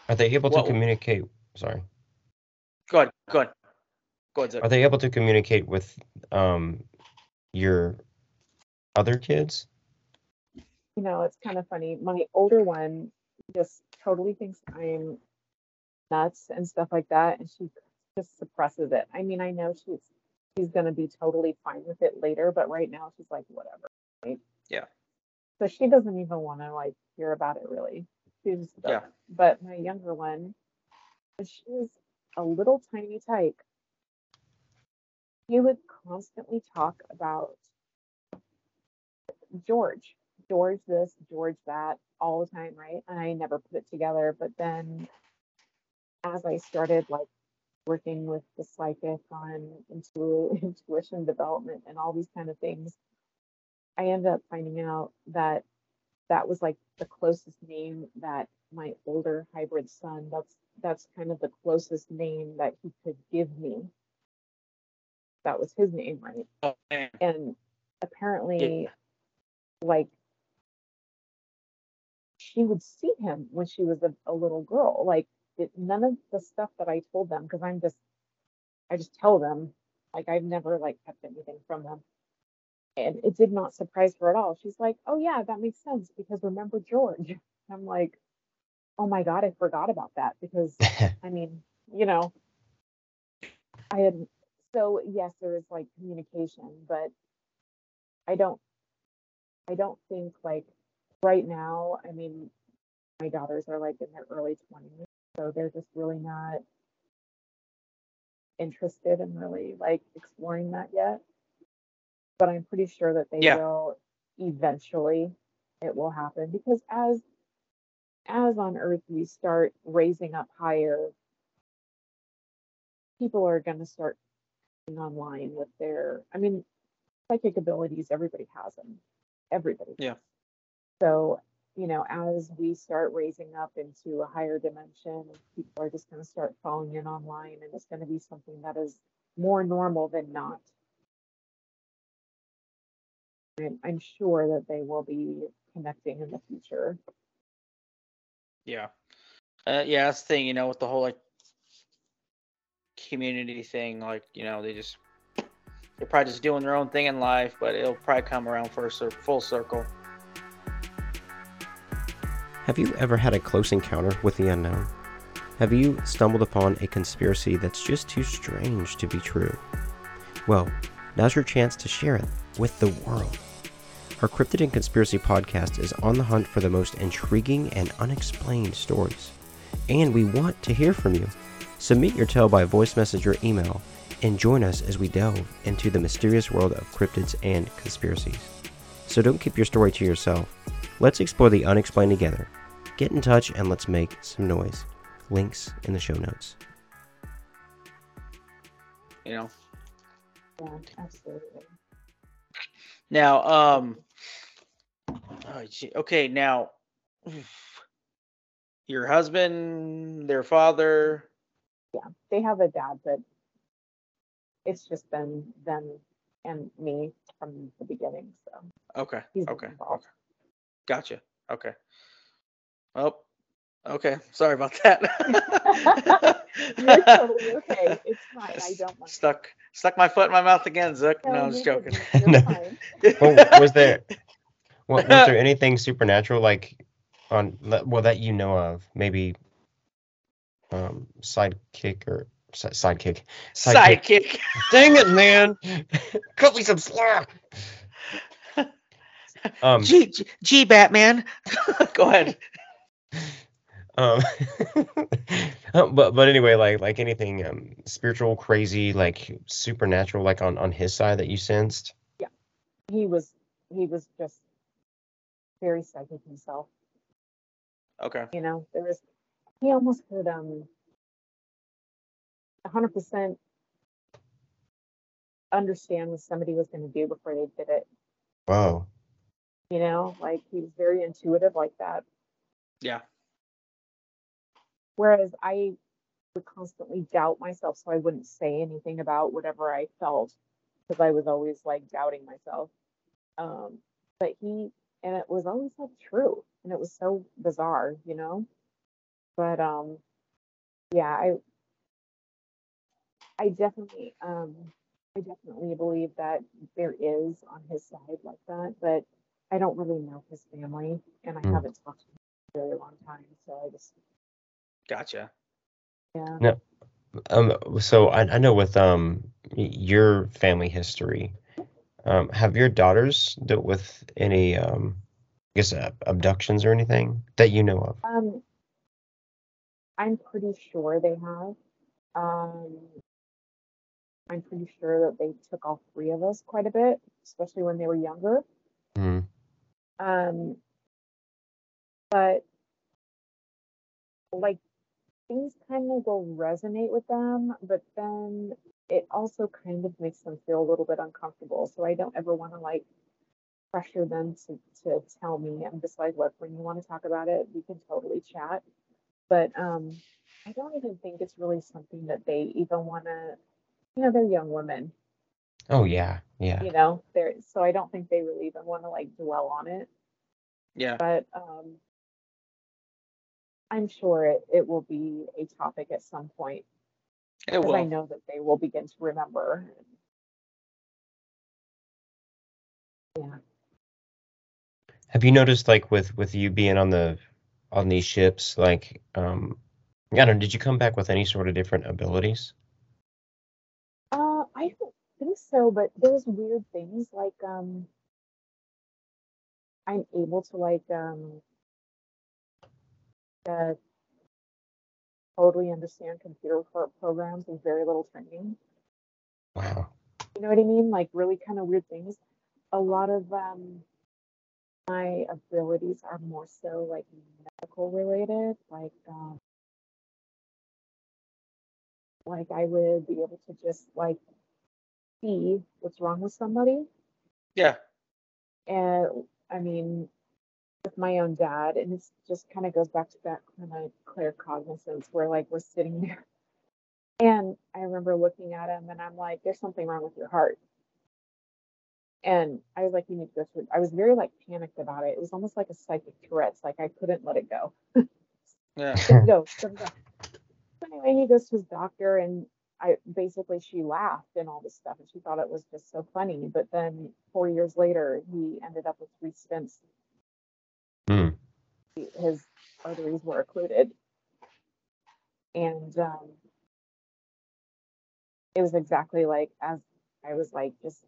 Are they able to communicate? Sorry. Go ahead. Go ahead. Go ahead. Are they able to communicate with um your other kids? You know, it's kind of funny. My older one just totally thinks I'm nuts and stuff like that, and she just suppresses it. I mean, I know she's she's gonna be totally fine with it later, but right now she's like, whatever. Right? Yeah. So she doesn't even want to like hear about it really. She's yeah. But my younger one, she's a little tiny tyke. He would constantly talk about George, George this, George that, all the time, right? And I never put it together. But then as I started like working with the psychic on intu- intuition development and all these kind of things, I ended up finding out that that was like the closest name that my older hybrid son that's that's kind of the closest name that he could give me. That was his name right? And apparently yeah. like she would see him when she was a, a little girl like it, none of the stuff that i told them because i'm just i just tell them like i've never like kept anything from them and it did not surprise her at all. She's like, "Oh yeah, that makes sense because remember George." I'm like, "Oh my god, I forgot about that because I mean, you know, I had so yes, there is like communication, but I don't I don't think like right now, I mean, my daughters are like in their early 20s, so they're just really not interested in really like exploring that yet. But I'm pretty sure that they yeah. will eventually it will happen. Because as as on earth we start raising up higher people are going to start online with their i mean psychic abilities everybody has them everybody yeah. so you know as we start raising up into a higher dimension people are just going to start falling in online and it's going to be something that is more normal than not I'm, I'm sure that they will be connecting in the future. Yeah. Uh, yeah, that's the thing, you know, with the whole like community thing, like, you know, they just they're probably just doing their own thing in life, but it'll probably come around for a full circle. Have you ever had a close encounter with the unknown? Have you stumbled upon a conspiracy that's just too strange to be true? Well, now's your chance to share it with the world. Our Cryptid and Conspiracy podcast is on the hunt for the most intriguing and unexplained stories. And we want to hear from you. Submit your tale by voice message or email and join us as we delve into the mysterious world of cryptids and conspiracies. So don't keep your story to yourself. Let's explore the unexplained together. Get in touch and let's make some noise. Links in the show notes. You know? Yeah, absolutely. Now, um, Oh. Okay, now your husband, their father. Yeah, they have a dad, but it's just been them and me from the beginning. So okay, okay, okay, gotcha. Okay. Well, okay. Sorry about that. You're totally okay. It's fine. I don't want stuck stuck my foot in my mouth again, Zook. No, no I'm just joking. no. well, was there was there anything supernatural like on well that you know of? Maybe um, sidekick or sidekick. Sidekick. sidekick. Dang it, man! Cut me some slack. Um, G, G, G Batman. Go ahead. Um, uh, but but anyway, like like anything um, spiritual, crazy, like supernatural, like on on his side that you sensed. Yeah, he was he was just very psychic himself. Okay. You know, there was he almost could um 100% understand what somebody was going to do before they did it. Wow. You know, like he was very intuitive like that. Yeah. Whereas I would constantly doubt myself, so I wouldn't say anything about whatever I felt because I was always like doubting myself. Um, but he, and it was always like true, and it was so bizarre, you know. But um, yeah, I, I definitely, um, I definitely believe that there is on his side like that, but I don't really know his family, and I mm. haven't talked to him for a very long time, so I just Gotcha. Yeah. No. Um. So I, I know with um your family history, um, have your daughters dealt with any um, I guess uh, abductions or anything that you know of? Um, I'm pretty sure they have. Um, I'm pretty sure that they took all three of us quite a bit, especially when they were younger. Um, but like things kind of will resonate with them, but then it also kind of makes them feel a little bit uncomfortable. So I don't ever want to like pressure them to, to tell me. I'm just like, look, when you want to talk about it, we can totally chat. But um, I don't even think it's really something that they even want to, you know, they're young women. Oh yeah, yeah. You know, they're so I don't think they really even want to like dwell on it. Yeah. But um, I'm sure it, it will be a topic at some point. It will. I know that they will begin to remember. Yeah. Have you noticed, like, with with you being on the on these ships, like, um, I don't know, did you come back with any sort of different abilities? Uh, think so, but there's weird things like um, I'm able to like um that totally understand computer programs with very little training. Wow. You know what I mean? Like really kind of weird things. A lot of um, my abilities are more so like medical related, like um, like I would be able to just like see what's wrong with somebody. Yeah. And I mean, with my own dad, and it just kind of goes back to that kind of claircognizance where like we're sitting there, and I remember looking at him, and I'm like, "There's something wrong with your heart." And I was like, "You need to go to." I was very like panicked about it. It was almost like a psychic Tourette's. Like I couldn't let it go. yeah. go, go, go. anyway, he goes to his doctor, and I basically she laughed and all this stuff, and she thought it was just so funny. But then four years later, he ended up with three stents Hmm. His arteries were occluded. And um, it was exactly like as I was like just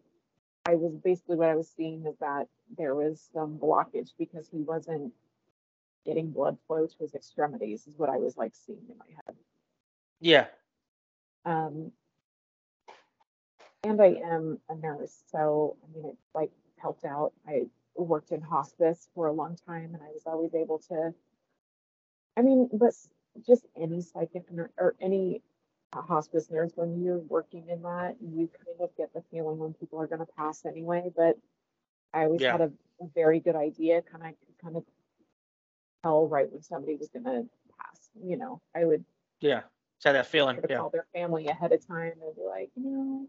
I was basically what I was seeing is that there was some blockage because he wasn't getting blood flow to his extremities is what I was like seeing in my head. Yeah. Um and I am a nurse, so I mean it like helped out. I worked in hospice for a long time and I was always able to I mean, but just any psychic or any hospice nurse, when you're working in that, you kind of get the feeling when people are going to pass anyway. But I always yeah. had a, a, very good idea, kind of, kind of tell right when somebody was going to pass. You know, I would. Yeah, had that feeling. Yeah. Call their family ahead of time and be like, you know,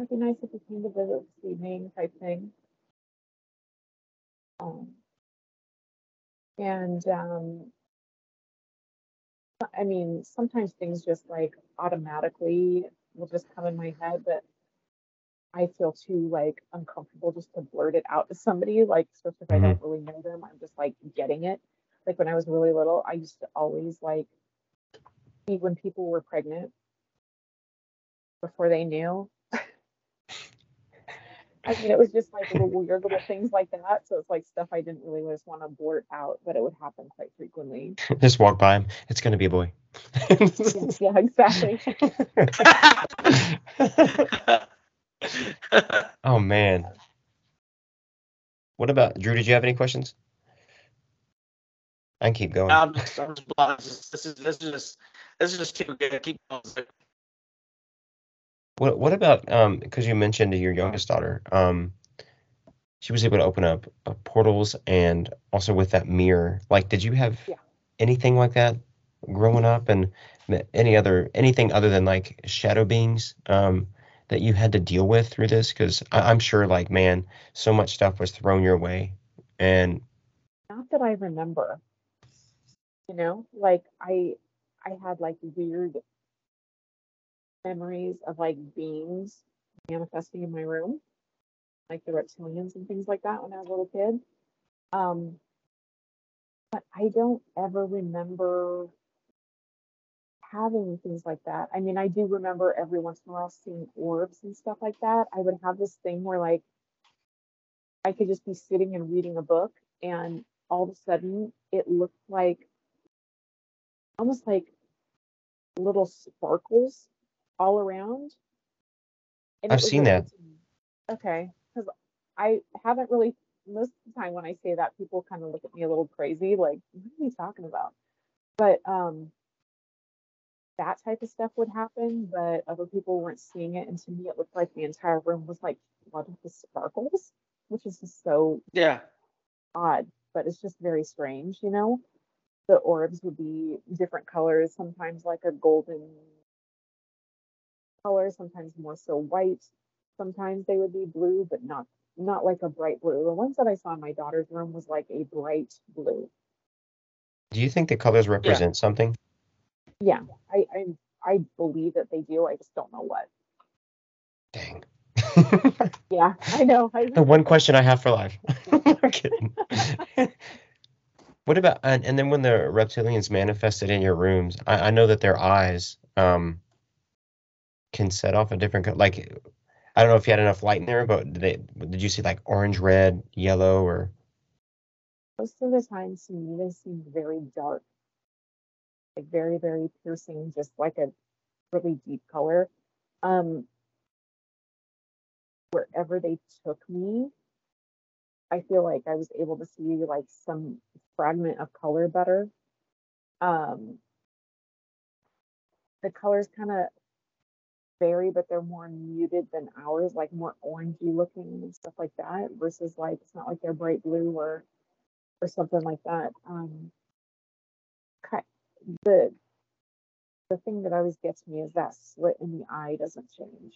it'd be nice if you came to visit this evening, type thing. Um, and um, I mean, sometimes things just like automatically will just come in my head, but I feel too like uncomfortable just to blurt it out to somebody, like especially if mm-hmm. I don't really know them. I'm just like getting it. Like when I was really little, I used to always like when people were pregnant before they knew. I mean, it was just like little weird little things like that. So it's like stuff I didn't really just want to blurt out, but it would happen quite frequently. just walk by him. It's going to be a boy. yeah, exactly. oh, man. What about Drew? Did you have any questions? I can keep going. I'm just, I'm just, this is this is just this is just too good. Keep going. What what about um because you mentioned your youngest daughter um she was able to open up uh, portals and also with that mirror like did you have yeah. anything like that growing up and any other anything other than like shadow beings um that you had to deal with through this because i'm sure like man so much stuff was thrown your way and not that i remember you know like i i had like weird memories of like beings manifesting in my room, like the reptilians and things like that when I was a little kid. Um, but I don't ever remember having things like that. I mean, I do remember every once in a while seeing orbs and stuff like that. I would have this thing where like I could just be sitting and reading a book and all of a sudden it looked like almost like little sparkles all around. And I've seen that. Okay, because I haven't really. Most of the time, when I say that, people kind of look at me a little crazy, like, "What are you talking about?" But um, that type of stuff would happen, but other people weren't seeing it, and to me, it looked like the entire room was like flooded with sparkles, which is just so yeah odd. But it's just very strange, you know. The orbs would be different colors, sometimes like a golden color, sometimes more so white. Sometimes they would be blue, but not not like a bright blue. The ones that I saw in my daughter's room was like a bright blue. Do you think the colors represent yeah. something? Yeah, I, I I believe that they do. I just don't know what. Dang. yeah, I know. I the one question I have for life. Kidding. What about and, and then when the reptilians manifested in your rooms? I, I know that their eyes um can set off a different like I don't know if you had enough light in there, but did they did you see like orange, red, yellow, or most of the time to me they seem very dark, like very very piercing, just like a really deep color. Um, wherever they took me, I feel like I was able to see like some fragment of color better. Um, the colors kind of vary, but they're more muted than ours, like more orangey looking and stuff like that, versus like it's not like they're bright blue or or something like that. Um, the the thing that always gets me is that slit in the eye doesn't change.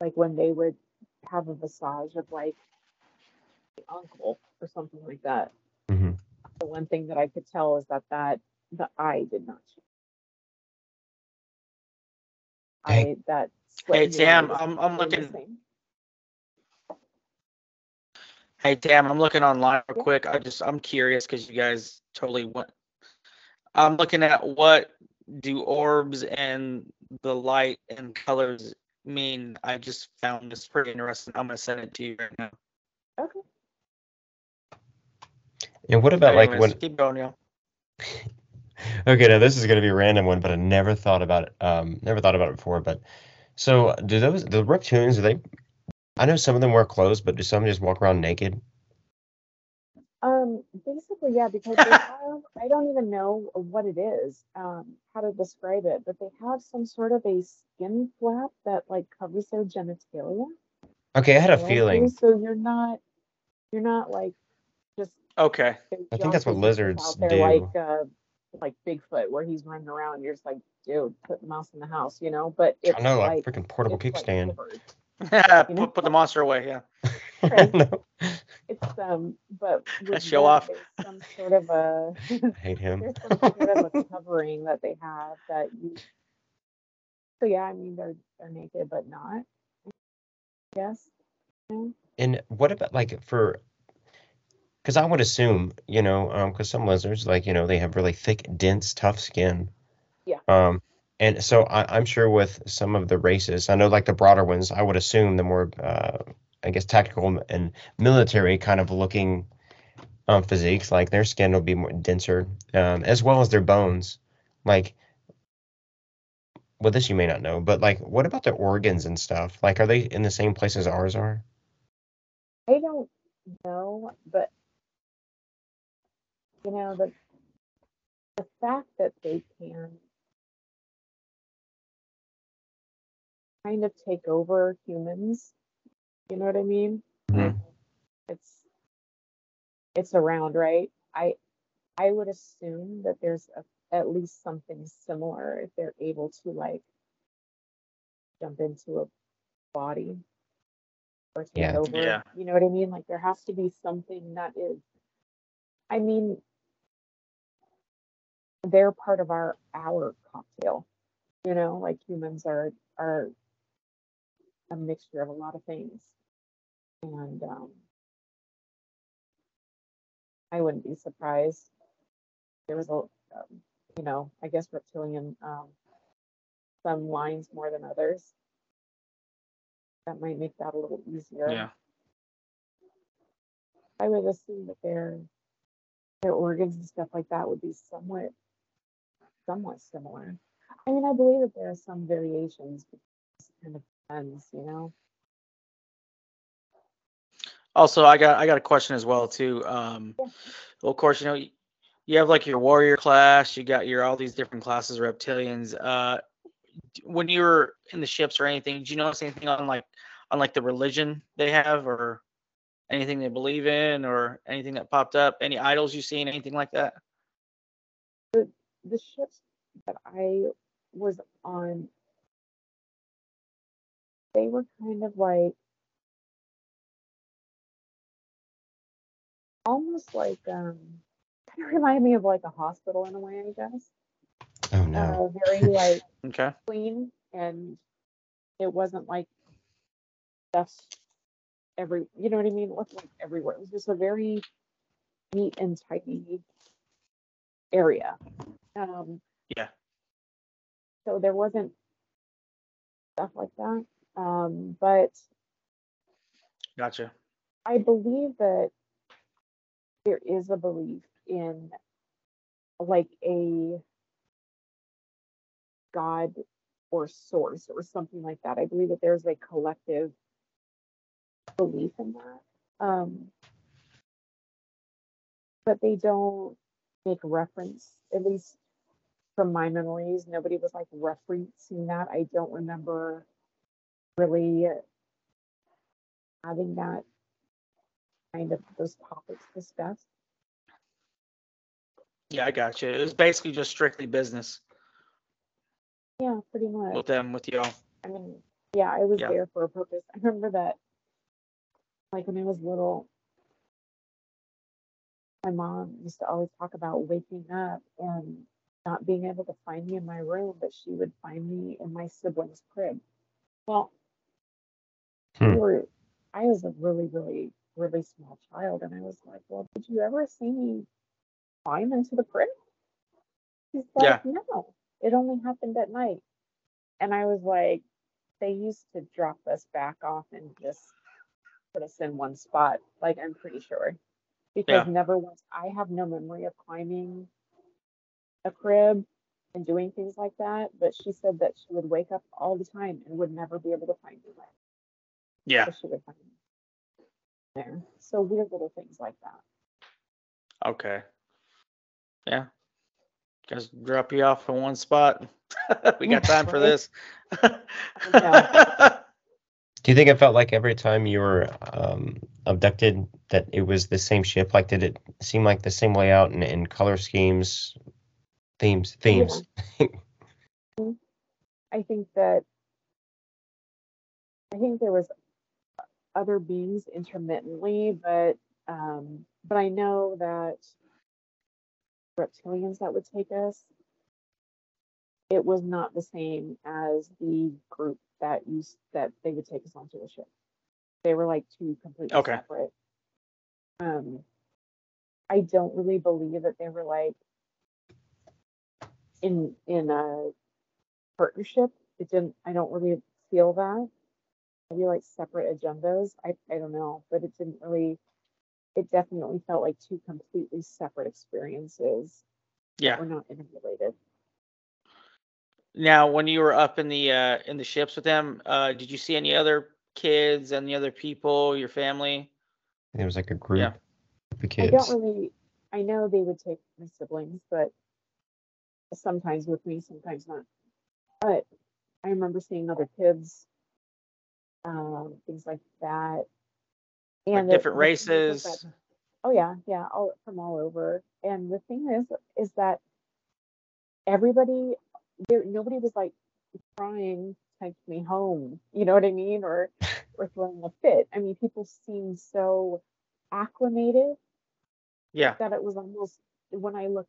Like when they would have a visage of like uncle or something like that. Mm-hmm. The one thing that I could tell is that that the eye did not change. I that. Hey Tam, I'm I'm looking. Hey Tam, I'm looking online real quick. I just I'm curious because you guys totally went. I'm looking at what do orbs and the light and colors mean. I just found this pretty interesting. I'm gonna send it to you right now. Okay. And what about Anyways, like when? Keep going, yeah. okay, now this is going to be a random one, but I never thought about it. Um, never thought about it before. But so, do those the reptilians? Do they? I know some of them wear clothes, but do some just walk around naked? Um, basically, yeah, because they have, I don't even know what it is, um, how to describe it, but they have some sort of a skin flap that like covers their genitalia. Okay, I had a feeling. So you're not, you're not like just okay. I think that's what lizards do. Like uh, like Bigfoot where he's running around and you're just like, dude, put the mouse in the house, you know? But it's I know, like, like freaking portable kickstand. Yeah, you know? put, put the monster away, yeah. no. It's um but show off. some sort of a I hate him. there's some sort of a covering that they have that you so yeah, I mean they're they're naked but not. Yes. And what about like for because I would assume, you know, because um, some lizards, like you know, they have really thick, dense, tough skin. Yeah. Um, and so I, am sure with some of the races, I know like the broader ones, I would assume the more, uh, I guess, tactical and military kind of looking um, physiques, like their skin will be more denser, um, as well as their bones. Like, well, this you may not know, but like, what about their organs and stuff? Like, are they in the same place as ours are? I don't know, but you know the the fact that they can kind of take over humans, you know what I mean? Mm-hmm. It's it's around, right? I I would assume that there's a, at least something similar if they're able to like jump into a body or take yeah. over. Yeah. You know what I mean? Like there has to be something that is I mean they're part of our our cocktail. You know, like humans are are a mixture of a lot of things. And um I wouldn't be surprised. There was a, um, you know, I guess reptilian, um, some lines more than others. That might make that a little easier. Yeah. I would assume that their their organs and stuff like that would be somewhat somewhat similar. I mean, I believe that there are some variations, but it kind of depends, you know. Also, I got I got a question as well too. Um, well, of course, you know you have like your warrior class, you got your all these different classes reptilians. Uh, when you were in the ships or anything, did you notice anything on like on like the religion they have or anything they believe in or anything that popped up? Any idols you seen, anything like that? The the ships that I was on, they were kind of like almost like um kind of reminded me of like a hospital in a way, I guess. Oh no. Uh, very like okay. clean and it wasn't like dust every you know what I mean? It wasn't like everywhere. It was just a very neat and tidy area. Um yeah. So there wasn't stuff like that. Um, but gotcha. I believe that there is a belief in like a God or source or something like that. I believe that there's a collective belief in that. Um, but they don't make reference, at least from my memories, nobody was like referencing that. I don't remember really having that kind of those topics discussed. Yeah, I got you. It was basically just strictly business. Yeah, pretty much. With them, with y'all. I mean, yeah, I was yeah. there for a purpose. I remember that, like when I was little, my mom used to always talk about waking up and not being able to find me in my room, but she would find me in my sibling's crib. Well, hmm. we were, I was a really, really really small child. And I was like, Well, did you ever see me climb into the crib? He's like, yeah. No, it only happened at night. And I was like, They used to drop us back off and just put us in one spot. Like, I'm pretty sure. Because yeah. never once, I have no memory of climbing a crib and doing things like that. But she said that she would wake up all the time and would never be able to find me. Yeah. So she would find me there. So weird little things like that. Okay. Yeah. Just drop you off in one spot. we got time for this. Do you think it felt like every time you were um, abducted that it was the same ship? Like, did it seem like the same layout and, and color schemes, themes, themes? Yeah. I think that I think there was other beings intermittently, but um, but I know that reptilians that would take us, it was not the same as the group that used that they would take us onto the ship. They were like two completely okay. separate. Um, I don't really believe that they were like in in a partnership. It didn't. I don't really feel that. Maybe like separate agendas. I I don't know, but it didn't really. It definitely felt like two completely separate experiences. Yeah, we're not interrelated. Now, when you were up in the uh, in the ships with them, uh, did you see any other kids, any other people, your family? It was like a group yeah. of kids. I don't really. I know they would take my siblings, but sometimes with me, sometimes not. But I remember seeing other kids, um, things like that, and like different races. That, oh yeah, yeah, all from all over. And the thing is, is that everybody there, nobody was like crying, take me home. You know what I mean? Or or throwing a fit. I mean, people seemed so acclimated. Yeah. That it was almost when I look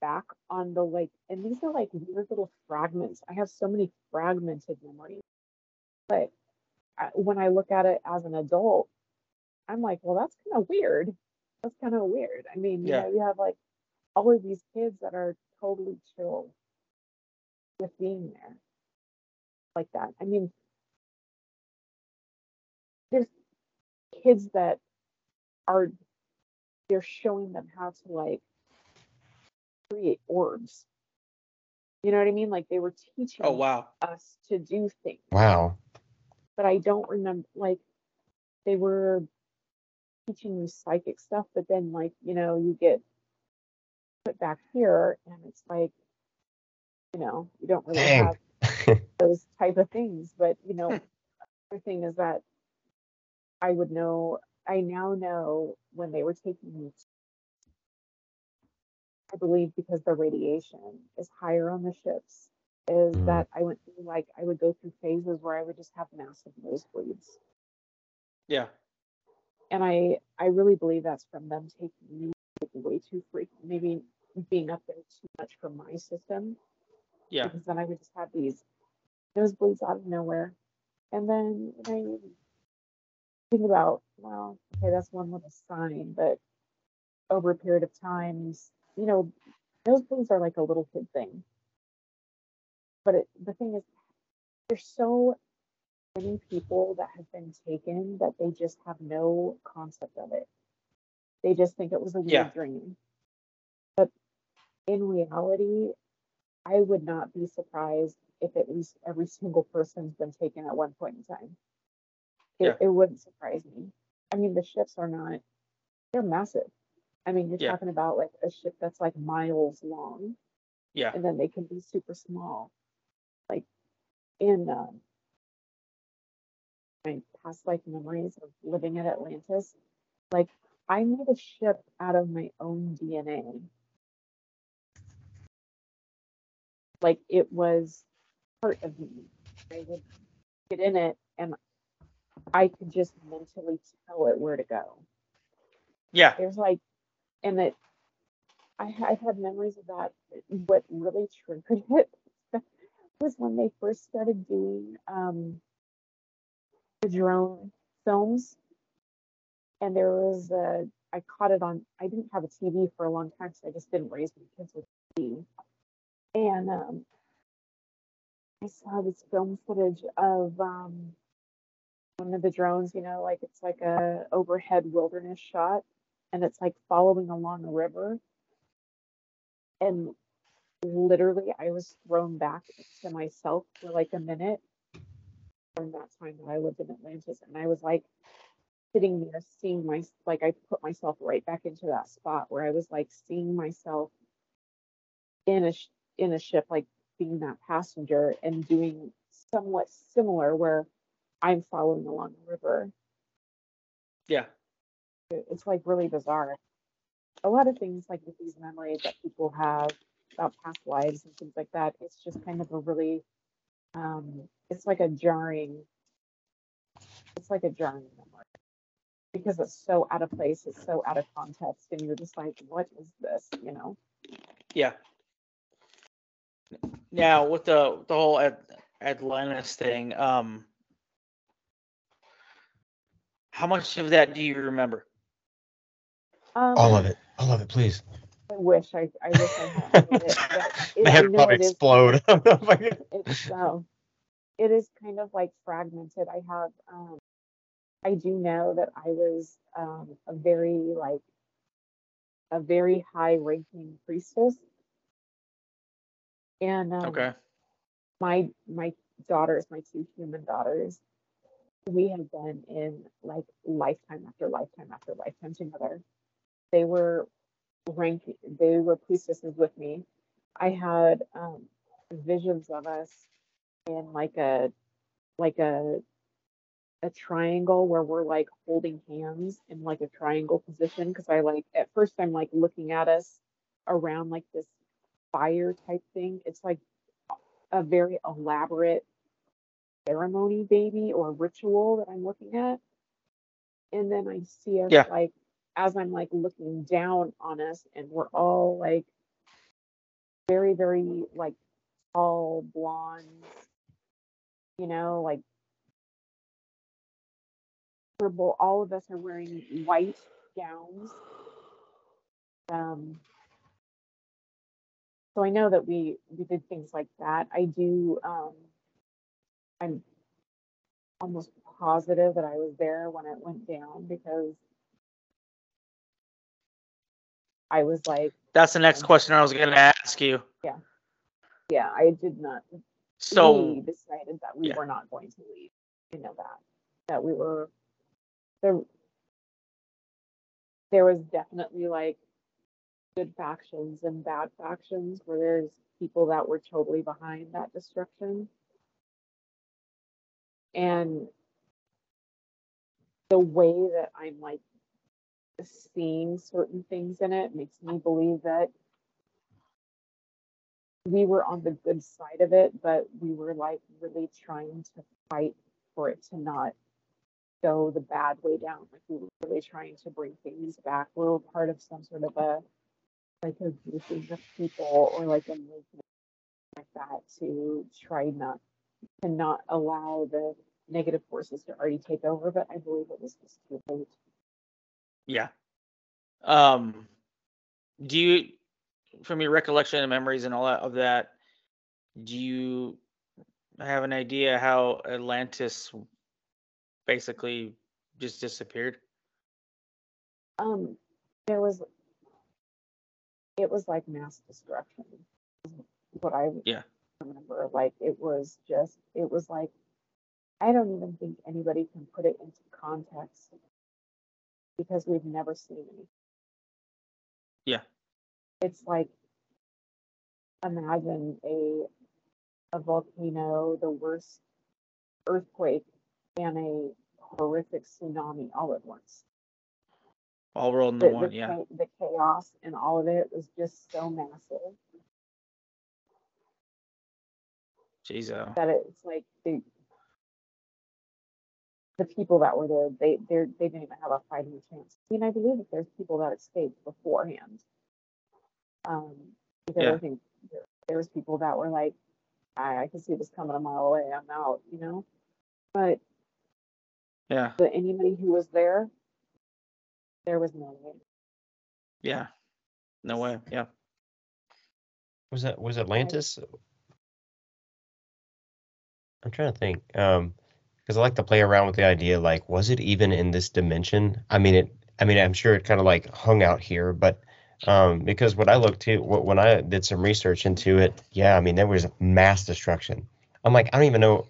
back on the like, and these are like weird little fragments. I have so many fragmented memories, but I, when I look at it as an adult, I'm like, well, that's kind of weird. That's kind of weird. I mean, yeah. you know, you have like all of these kids that are totally chill with being there like that. I mean, there's kids that are they're showing them how to like create orbs. You know what I mean? Like they were teaching oh, wow. us to do things. Wow. But I don't remember like they were teaching you psychic stuff, but then like, you know, you get put back here and it's like, you know, you don't really Dang. have those type of things. But you know, other thing is that I would know I now know when they were taking me I believe because the radiation is higher on the ships, is mm. that I went through like I would go through phases where I would just have massive nosebleeds. Yeah. And I I really believe that's from them taking me way too frequent, maybe being up there too much for my system. Yeah. Because then I would just have these nosebleeds out of nowhere. And then you know, think about, well, okay, that's one little sign, but over a period of times, you know, nosebleeds are like a little kid thing. But it, the thing is, there's so many people that have been taken that they just have no concept of it. They just think it was a weird yeah. dream. But in reality, I would not be surprised if at least every single person's been taken at one point in time. It, yeah. it wouldn't surprise me. I mean, the ships are not, they're massive. I mean, you're yeah. talking about like a ship that's like miles long. Yeah. And then they can be super small. Like in um, my past life memories of living at Atlantis, like I made a ship out of my own DNA. Like it was part of me. I would get in it and I could just mentally tell it where to go. Yeah. It was like and it I, I've had memories of that. What really triggered it was when they first started doing um, the drone films, and there was a. I caught it on. I didn't have a TV for a long time, so I just didn't raise my kids with TV. And um, I saw this film footage of um, one of the drones. You know, like it's like a overhead wilderness shot, and it's like following along a river. And literally, I was thrown back to myself for like a minute from that time that I lived in Atlantis. And I was like sitting there seeing my, like, I put myself right back into that spot where I was like seeing myself in a, in a ship, like being that passenger and doing somewhat similar where I'm following along the river. Yeah it's like really bizarre. A lot of things like with these memories that people have about past lives and things like that, it's just kind of a really, um, it's like a jarring, it's like a jarring memory because it's so out of place, it's so out of context, and you're just like, what is this, you know? Yeah. Now with the the whole Ad- Atlantis thing, um, how much of that do you remember? Um, all of it. All of it, please. I wish I, I wish I had it. it My head probably explode. it's um, it is kind of like fragmented. I have um, I do know that I was um, a very like a very high ranking priestess, and um, okay, my my daughters, my two human daughters, we have been in like lifetime after lifetime after lifetime together. They were ranking, they were priestesses with me. I had um, visions of us in like a like a a triangle where we're like holding hands in like a triangle position because I like at first I'm like looking at us around like this fire type thing. It's like a very elaborate ceremony baby or ritual that I'm looking at. And then I see us yeah. like as I'm like looking down on us and we're all like very, very like tall blondes, you know, like purple. All of us are wearing white gowns. Um, so I know that we we did things like that. I do um, I'm almost positive that I was there when it went down because I was like, That's the next question I was going to ask you. Yeah. Yeah, I did not. So we decided that we yeah. were not going to leave. You know that that we were there. There was definitely like good factions and bad factions where there's people that were totally behind that destruction and the way that I'm like seeing certain things in it makes me believe that we were on the good side of it, but we were like really trying to fight for it to not go the bad way down. Like we were really trying to bring things back. We were part of some sort of a like a of people or like a movement like that to try not to not allow the negative forces to already take over, but I believe it was just too late. Yeah. Um, do you, from your recollection and memories and all that of that, do you have an idea how Atlantis basically just disappeared? Um, there was, it was like mass destruction. What I yeah remember, like it was just, it was like I don't even think anybody can put it into context because we've never seen it. Yeah. It's like imagine a a volcano, the worst earthquake, and a horrific tsunami all at once. All rolled into one, the, yeah. The chaos and all of it was just so massive. Jeez, oh. that it's like they the people that were there, they they they didn't even have a fighting chance. I mean, I believe that there's people that escaped beforehand. Um, because yeah. I think there, there, was people that were like, I, I can see this coming a mile away. I'm out, you know. But yeah, but anybody who was there, there was no way. Yeah, no way. Yeah. Was that was Atlantis? I'm trying to think. Um, because I like to play around with the idea like was it even in this dimension? I mean it I mean I'm sure it kind of like hung out here, but um, because what I looked to when I did some research into it, yeah, I mean there was mass destruction. I'm like I don't even know.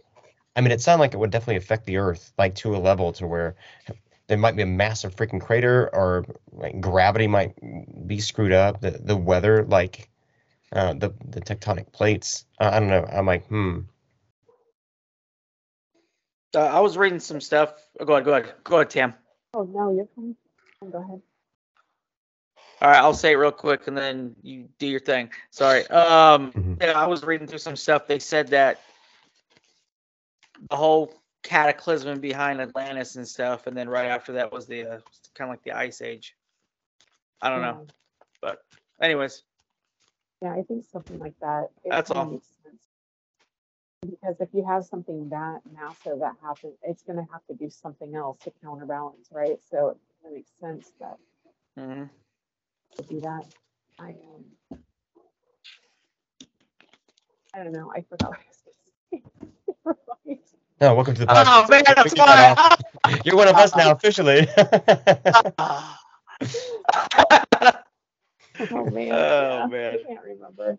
I mean it sounded like it would definitely affect the Earth like to a level to where there might be a massive freaking crater or like gravity might be screwed up. The the weather like uh, the the tectonic plates. Uh, I don't know. I'm like hmm uh, I was reading some stuff. Oh, go ahead, go ahead, go ahead, Tam. Oh no, you're fine. Go ahead. All right, I'll say it real quick and then you do your thing. Sorry. Um, mm-hmm. yeah, I was reading through some stuff. They said that the whole cataclysm behind Atlantis and stuff, and then right after that was the uh, kind of like the Ice Age. I don't yeah. know, but anyways. Yeah, I think something like that. That's all because if you have something that massive that happens, it's going to have to do something else to counterbalance, right? So it makes sense that mm-hmm. to do that. I um, I don't know. I forgot what I was going to say. No, welcome to the podcast. Oh man, that's why you're one of us now officially. oh man. Oh man. I can't remember.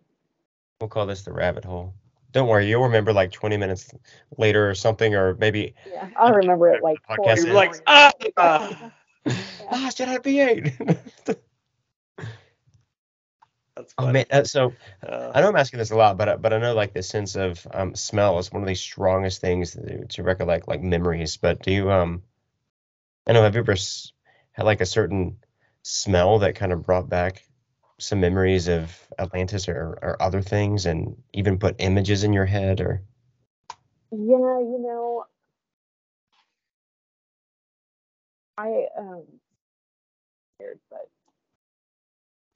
We'll call this the rabbit hole. Don't worry, you'll remember like 20 minutes later or something, or maybe. Yeah, I'll remember it like. Podcast You're like, ah, ah, ah should I be eight? That's oh man, uh, so uh, I know I'm asking this a lot, but but I know like the sense of um, smell is one of the strongest things to, to recollect like memories. But do you um, I know have you ever had like a certain smell that kind of brought back some memories of Atlantis or, or other things and even put images in your head or yeah you know I um but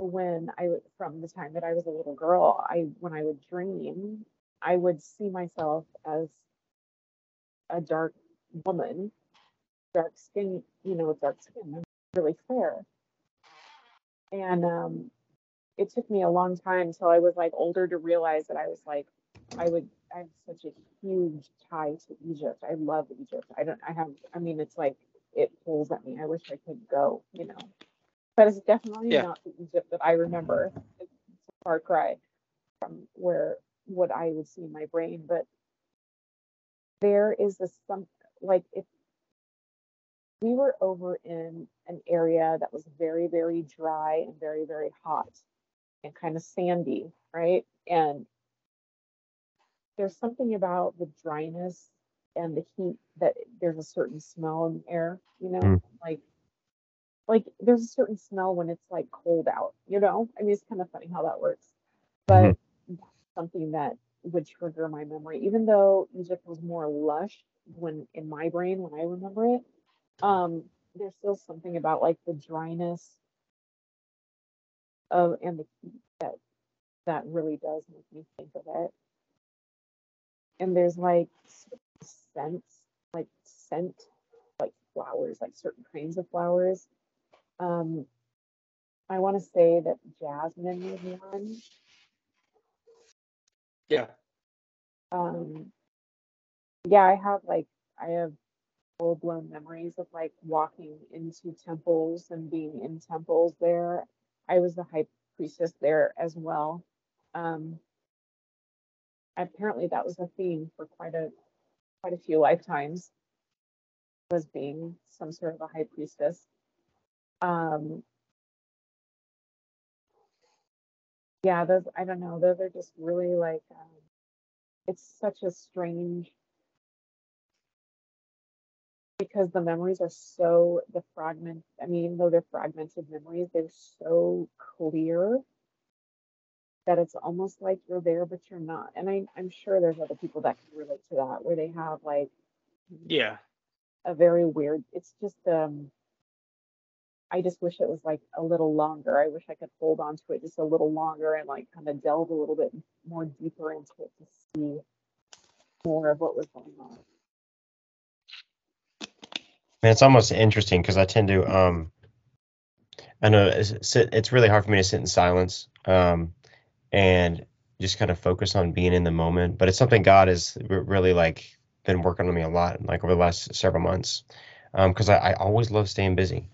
when I from the time that I was a little girl I when I would dream I would see myself as a dark woman dark skin you know dark skin really fair and um it took me a long time until I was like older to realize that I was like, I would, I have such a huge tie to Egypt. I love Egypt. I don't, I have, I mean, it's like, it pulls at me. I wish I could go, you know, but it's definitely yeah. not the Egypt that I remember. It's a far cry from where, what I would see in my brain. But there is this, some, like, if we were over in an area that was very, very dry and very, very hot and kind of sandy, right? And there's something about the dryness and the heat that there's a certain smell in the air, you know, mm. like like there's a certain smell when it's like cold out, you know. I mean, it's kind of funny how that works, but mm-hmm. something that would trigger my memory, even though Egypt was more lush when in my brain when I remember it. Um, there's still something about like the dryness of and the heat that that really does make me think of it. And there's like scents, like scent, like flowers, like certain kinds of flowers. Um, I want to say that jasmine was one. Yeah. Um, yeah, I have like I have full blown memories of like walking into temples and being in temples there I was the high priestess there as well. Um, apparently, that was a theme for quite a quite a few lifetimes. Was being some sort of a high priestess. Um, yeah, those I don't know. Those are just really like um, it's such a strange because the memories are so the fragment i mean though they're fragmented memories they're so clear that it's almost like you're there but you're not and I, i'm sure there's other people that can relate to that where they have like yeah a very weird it's just um i just wish it was like a little longer i wish i could hold on to it just a little longer and like kind of delve a little bit more deeper into it to see more of what was going on it's almost interesting because I tend to um I know it's, it's really hard for me to sit in silence um and just kind of focus on being in the moment. But it's something God has really like been working on me a lot like over the last several months because um, I, I always love staying busy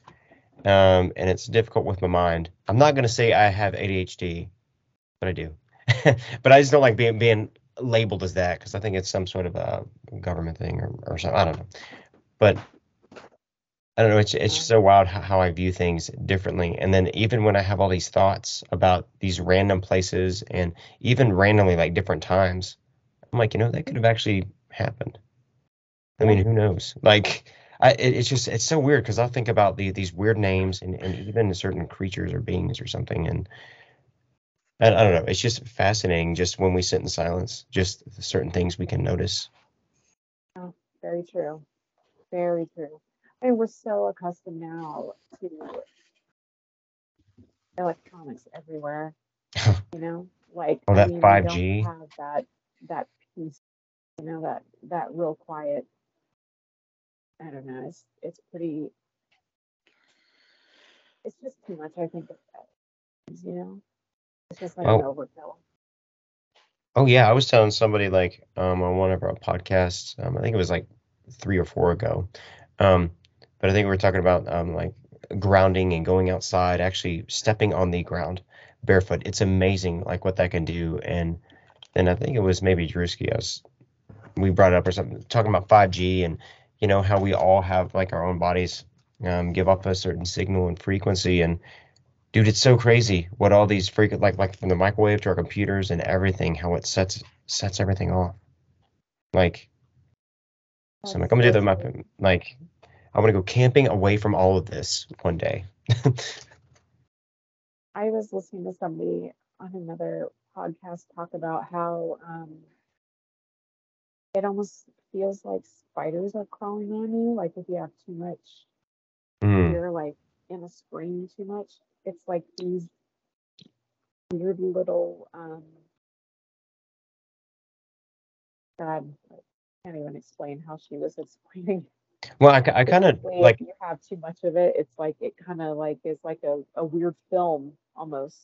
um and it's difficult with my mind. I'm not gonna say I have ADHD, but I do. but I just don't like being being labeled as that because I think it's some sort of a government thing or, or something. I don't know. But I don't know. It's it's just so wild how, how I view things differently. And then even when I have all these thoughts about these random places and even randomly like different times, I'm like, you know, that could have actually happened. I mean, who knows? Like, I it, it's just it's so weird because I'll think about the, these weird names and, and even certain creatures or beings or something, and I, I don't know. It's just fascinating. Just when we sit in silence, just certain things we can notice. Oh, very true. Very true and we're so accustomed now to electronics everywhere. you know, like oh, that five G have that that peace. You know that that real quiet. I don't know. It's it's pretty. It's just too much. I think. You know. It's just like oh. an overkill. Oh yeah, I was telling somebody like um, on one of our podcasts. Um, I think it was like three or four ago. Um, but I think we were talking about um, like grounding and going outside, actually stepping on the ground barefoot. It's amazing like what that can do. And then I think it was maybe Drewski. I was we brought it up or something talking about 5G and you know how we all have like our own bodies um, give up a certain signal and frequency and dude it's so crazy what all these frequent like like from the microwave to our computers and everything how it sets sets everything off like so I'm like I'm gonna do the map like I want to go camping away from all of this one day. I was listening to somebody on another podcast talk about how um, it almost feels like spiders are crawling on you. Like if you have too much, mm. you're like in a spring too much. It's like these weird little um, God, I can't even explain how she was explaining well, I, I kind of like you have too much of it. It's like it kind of like is like a, a weird film almost.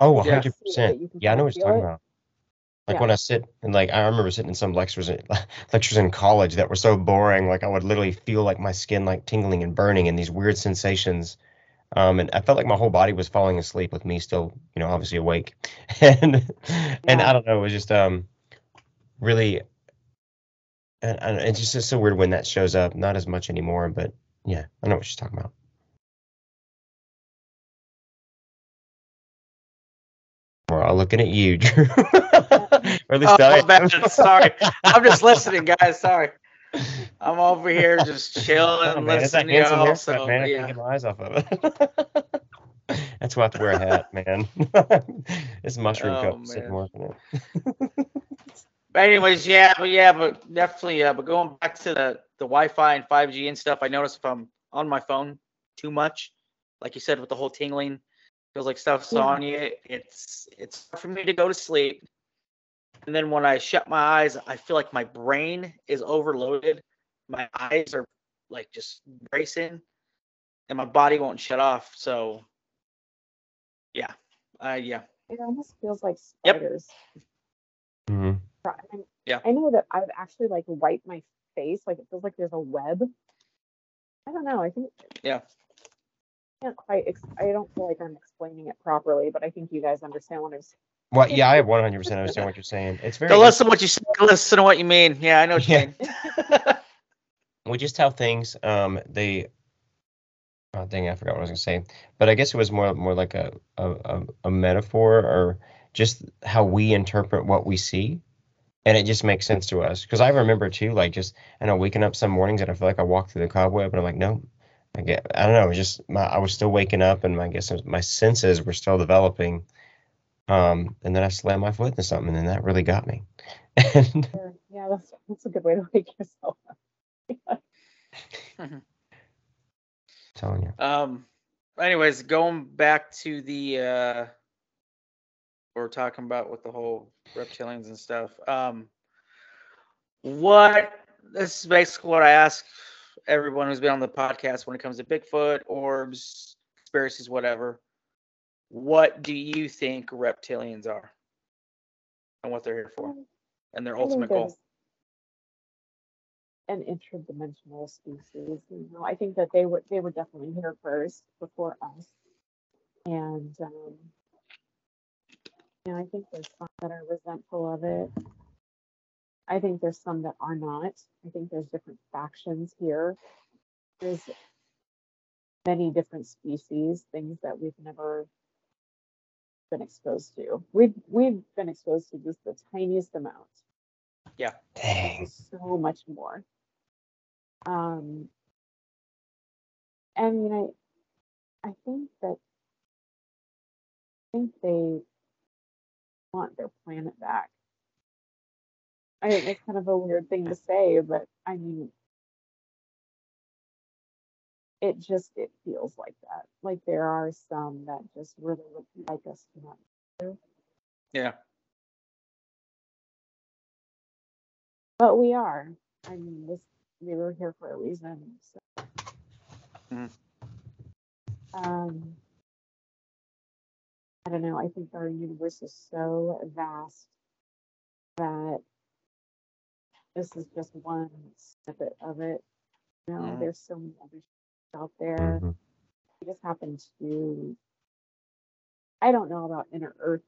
Oh, 100 percent. Yeah, I know what you're talking it. about. Like yeah. when I sit and like I remember sitting in some lectures lectures in college that were so boring. Like I would literally feel like my skin like tingling and burning and these weird sensations. Um, and I felt like my whole body was falling asleep with me still, you know, obviously awake. and yeah. and I don't know, it was just um really and, and it's just it's so weird when that shows up. Not as much anymore, but yeah, I know what she's talking about. We're all looking at you, Drew. Or at least oh, I sorry, I'm just listening, guys. Sorry, I'm over here just chilling, oh, man, listening. It's handsome haircut, man. Yeah. I can't get my eyes off of it. That's why I have to wear a hat, man. this mushroom oh, cup sitting working it. But anyways, yeah, but yeah, but definitely, uh, but going back to the the Wi-Fi and 5G and stuff, I notice if I'm on my phone too much, like you said, with the whole tingling, feels like stuff's yeah. on you. It's it's for me to go to sleep, and then when I shut my eyes, I feel like my brain is overloaded. My eyes are like just bracing, and my body won't shut off. So, yeah, uh, yeah. It almost feels like spiders. Yep. Mm-hmm. I yeah. I know that I've actually like wiped my face, like it feels like there's a web. I don't know. I think. Yeah. I can't quite. Ex- I don't feel like I'm explaining it properly, but I think you guys understand what I'm saying. Well, yeah, I 100 percent understand what you're saying. It's very. Don't listen to what you say. Listen to what you mean. Yeah, I know what you yeah. mean. we just how things. Um, they. Oh dang! I forgot what I was gonna say. But I guess it was more more like a a, a metaphor or just how we interpret what we see and it just makes sense to us because I remember too, like just I know waking up some mornings and I feel like I walk through the cobweb and I'm like, no, I get, I don't know, just my, I was still waking up and my, I guess my senses were still developing. Um, and then I slammed my foot into something and that really got me. and, yeah, that's that's a good way to wake yourself up. Telling you. Um. Anyways, going back to the uh we're talking about with the whole reptilians and stuff. Um, what this is basically what I ask everyone who's been on the podcast when it comes to Bigfoot, orbs, conspiracies, whatever. What do you think reptilians are, and what they're here for, and their ultimate goal? An interdimensional species. You know, I think that they were they were definitely here first before us, and um, yeah, I think there's some that are resentful of it. I think there's some that are not. I think there's different factions here. There's many different species, things that we've never been exposed to. We've we've been exposed to just the tiniest amount. Yeah. Dang. So much more. Um and you know I think that I think they want their planet back. I think it's kind of a weird thing to say, but I mean, it just it feels like that. Like there are some that just really would like us to not. Do. Yeah. But we are. I mean, this we were here for a reason. So. Mm. Um. I don't know, I think our universe is so vast that this is just one snippet of it. You know, mm. there's so many other out there. Mm-hmm. We just happen to I don't know about inner earth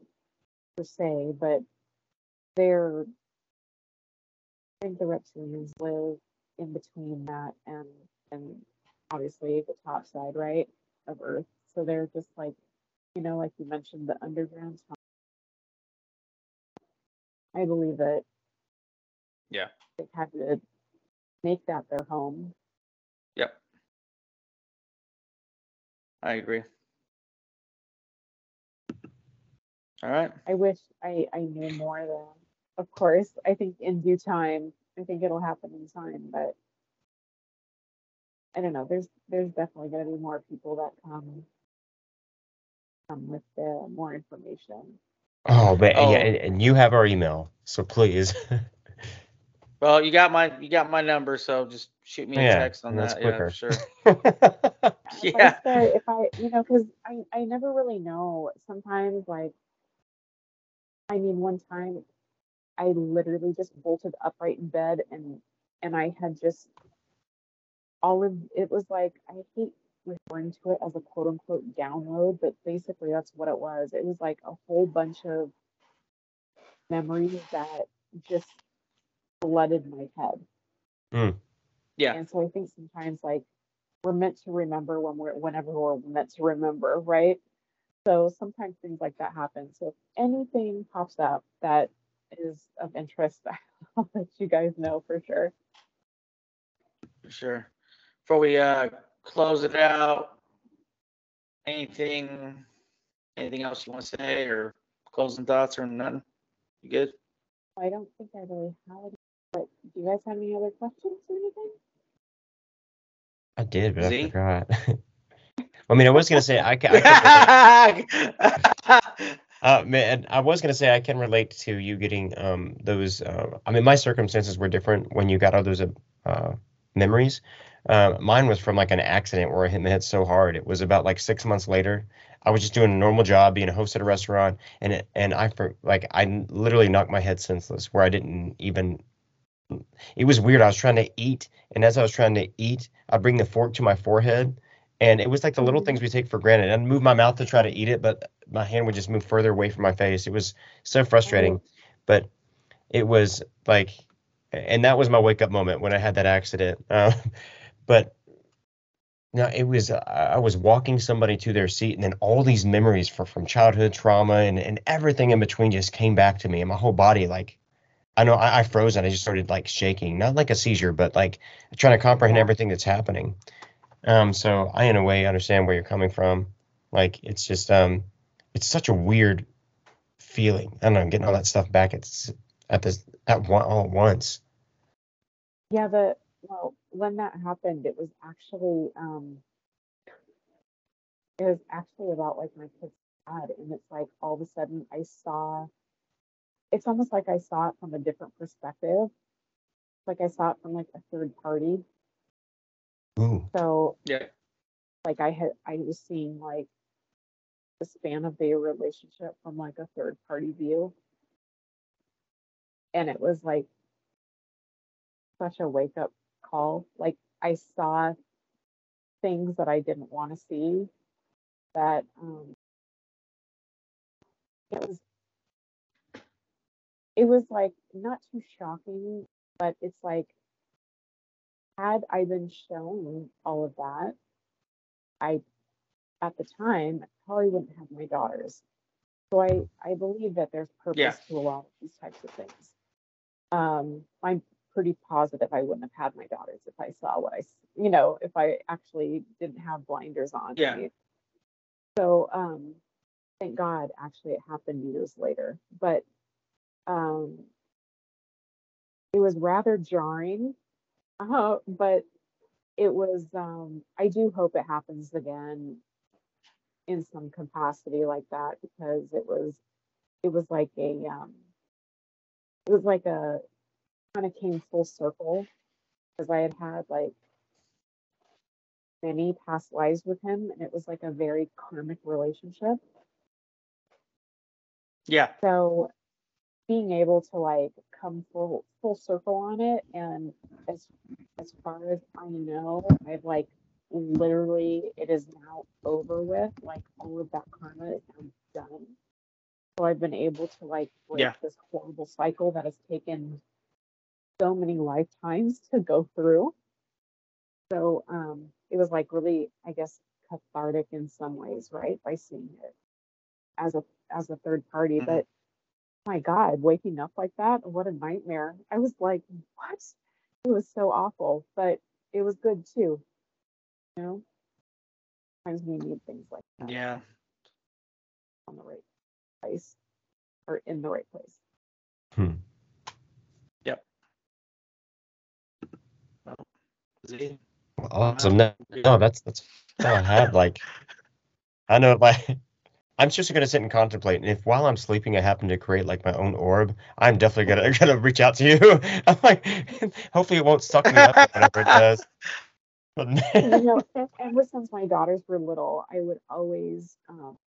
per se, but they're I think the reptilians live in between that and and obviously the top side, right, of Earth. So they're just like, you know, like you mentioned, the underground. I believe that. Yeah. They had to make that their home. Yep. I agree. All right. I wish I I knew more though. Of course, I think in due time, I think it'll happen in time, but I don't know. There's there's definitely going to be more people that come come with the more information. Oh, but oh. yeah, and, and you have our email, so please. well, you got my you got my number, so just shoot me a text on that. Quicker. Yeah, sure. yeah. if I, you know, because I I never really know. Sometimes, like, I mean, one time I literally just bolted upright in bed and and I had just all of it was like I hate referring to it as a quote unquote download, but basically that's what it was. It was like a whole bunch of memories that just flooded my head. Mm. Yeah. And so I think sometimes like we're meant to remember when we're whenever we're meant to remember, right? So sometimes things like that happen. So if anything pops up that is of interest, I'll let you guys know for sure. For sure. Before we uh, close it out, anything anything else you want to say or closing thoughts or nothing? You good? I don't think I really have any, but do you guys have any other questions or anything? I did, but Z? I forgot. I mean, I was gonna say I can. I can Uh, man, I was gonna say I can relate to you getting um those. Uh, I mean, my circumstances were different when you got all those uh, memories. Uh, mine was from like an accident where I hit my head so hard. It was about like six months later. I was just doing a normal job, being a host at a restaurant, and it, and I for like I literally knocked my head senseless, where I didn't even. It was weird. I was trying to eat, and as I was trying to eat, I bring the fork to my forehead, and it was like the little things we take for granted. I'd move my mouth to try to eat it, but my hand would just move further away from my face. It was so frustrating, but it was like, and that was my wake up moment when I had that accident. Uh, but no, it was I was walking somebody to their seat, and then all these memories for, from childhood trauma and, and everything in between just came back to me, and my whole body like I know I, I froze and I just started like shaking, not like a seizure, but like trying to comprehend everything that's happening. Um, so I, in a way, understand where you're coming from. Like it's just, um, it's such a weird feeling. I don't know, getting all that stuff back at at this at one all at once. Yeah, the well, when that happened, it was actually um, it was actually about like my kid's dad, and it's like all of a sudden I saw. It's almost like I saw it from a different perspective. Like I saw it from like a third party Ooh. So yeah, like I had I was seeing like the span of their relationship from like a third party view. And it was like such a wake up call. Like I saw things that I didn't want to see that um it was it was like not too shocking, but it's like had I been shown all of that, I, at the time, probably wouldn't have my daughters. So I, I believe that there's purpose yeah. to a lot of these types of things. Um, I'm pretty positive I wouldn't have had my daughters if I saw what I, you know, if I actually didn't have blinders on. Yeah. Right? So, um, thank God, actually, it happened years later. But um, it was rather jarring uh, but it was um I do hope it happens again in some capacity like that because it was it was like a um it was like a kind of came full circle because I had had like many past lives with him and it was like a very karmic relationship Yeah. So being able to like come full full circle on it and as as far as I know, I've like literally it is now over with. Like all of that karma is now done. So I've been able to like break yeah. this horrible cycle that has taken so many lifetimes to go through. So um it was like really, I guess, cathartic in some ways, right? By seeing it as a as a third party. Mm-hmm. But my God, waking up like that, what a nightmare. I was like, what? It was so awful, but it was good too. You know? Sometimes we need things like that. Yeah. On the right place or in the right place. Hmm. Yep. Awesome. No, no, that's that's all I had. Like, I know if I, I'm just gonna sit and contemplate, and if while I'm sleeping I happen to create like my own orb, I'm definitely gonna gonna reach out to you. I'm like, hopefully it won't suck me up whenever it does. You know, ever since my daughters were little, I would always, um,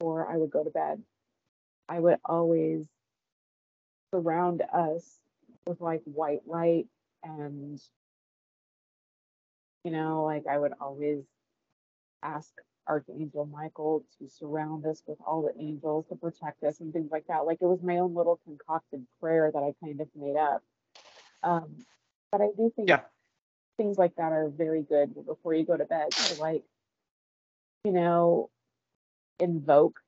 or I would go to bed, I would always surround us with like white light and you know, like I would always ask Archangel Michael to surround us with all the angels to protect us and things like that. Like it was my own little concocted prayer that I kind of made up. Um, but I do think yeah. things like that are very good before you go to bed to like, you know, invoke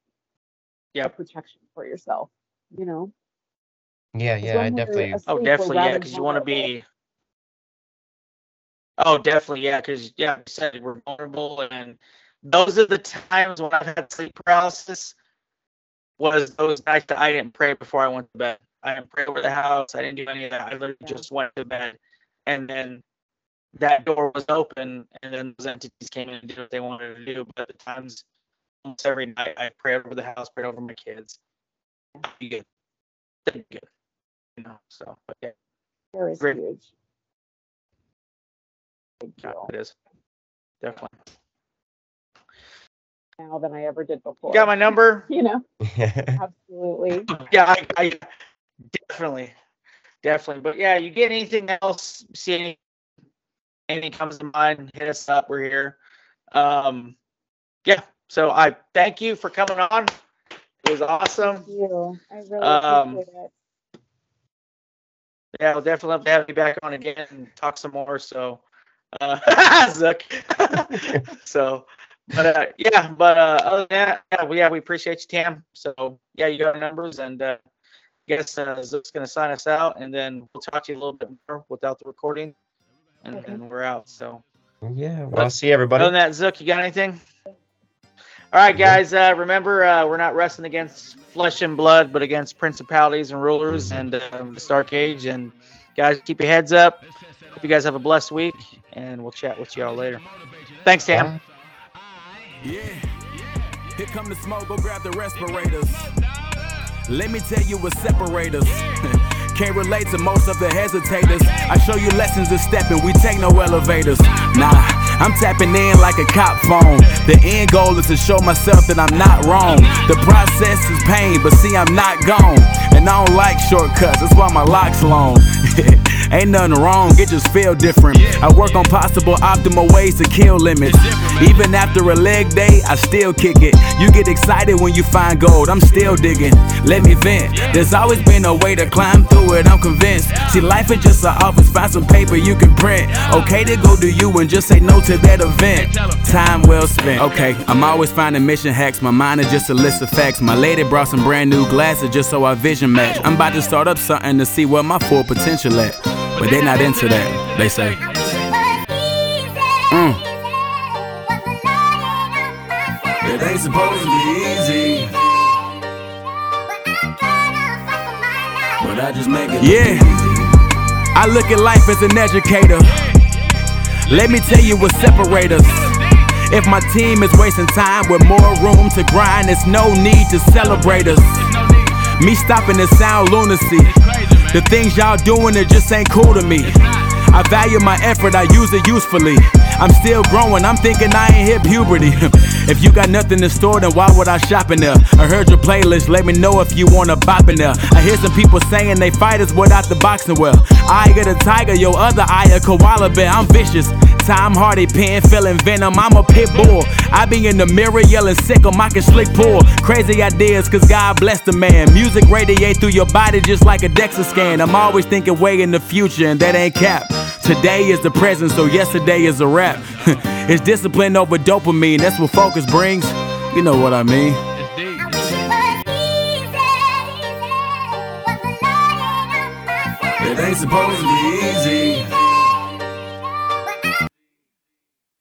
yeah protection for yourself. You know. Yeah, yeah, I definitely. Oh, definitely, yeah, because you want to be Oh, definitely, yeah. Because yeah, I said we're vulnerable, and those are the times when I've had sleep paralysis. Was those nights that I didn't pray before I went to bed. I didn't pray over the house. I didn't do any of that. I literally yeah. just went to bed, and then that door was open, and then those entities came in and did what they wanted to do. But at the times, almost every night, I prayed over the house, prayed over my kids. Be good. Be good. You know. So, but yeah. Very huge. Yeah, it is. Definitely. Now than I ever did before. You got my number? you know. absolutely. Yeah, I, I definitely. Definitely. But yeah, you get anything else, see any anything comes to mind, hit us up. We're here. Um yeah. So I thank you for coming on. It was awesome. Thank you. I really um, appreciate it. Yeah, we'll definitely love to have you back on again and talk some more. So uh, Zook. so, but uh, yeah, but uh, other than that, yeah, we, yeah, we appreciate you, Tam. So yeah, you got our numbers, and uh, I guess uh, Zook's gonna sign us out, and then we'll talk to you a little bit more without the recording, and then we're out. So yeah, well, I'll see everybody. Other than that, Zook, you got anything? All right, guys. Uh, remember, uh, we're not wrestling against flesh and blood, but against principalities and rulers and um, the Stark Age. And guys, keep your heads up. Hope you guys have a blessed week and we'll chat with y'all later. Thanks, Sam. Yeah. Here come the smoke, go grab the respirators. Let me tell you what separates us. Can't relate to most of the hesitators. I show you lessons of stepping, we take no elevators. Nah, I'm tapping in like a cop phone. The end goal is to show myself that I'm not wrong. The process is pain, but see, I'm not gone. And I don't like shortcuts, that's why my lock's long. Ain't nothing wrong, it just feel different. I work on possible optimal ways to kill limits. Even after a leg day, I still kick it. You get excited when you find gold, I'm still digging. Let me vent. There's always been a way to climb through it, I'm convinced. See, life is just an office, find some paper you can print. Okay to go to you and just say no to that event. Time well spent. Okay, I'm always finding mission hacks. My mind is just a list of facts. My lady brought some brand new glasses just so our vision match. I'm about to start up something to see where my full potential at. But they're not into that, they say. Mm. It ain't supposed to be easy. But I just make it. Yeah. I look at life as an educator. Let me tell you what separates us. If my team is wasting time with more room to grind, there's no need to celebrate us. Me stopping the sound lunacy. The things y'all doing, it just ain't cool to me. I value my effort, I use it usefully. I'm still growing, I'm thinking I ain't hit puberty. If you got nothing in store, then why would I shop in there? I heard your playlist, let me know if you wanna bop in there. I hear some people saying they fighters without the boxing well. I got a tiger, your other eye a koala bear. I'm vicious. Tom Hardy pen feeling venom. I'm a pit bull. I be in the mirror yelling sick on my can slick pull. Crazy ideas, cause God bless the man. Music radiate through your body just like a DEXA scan. I'm always thinking way in the future, and that ain't cap. Today is the present, so yesterday is a rap. it's discipline over dopamine, that's what focus brings. You know what I mean. It ain't supposed to be easy.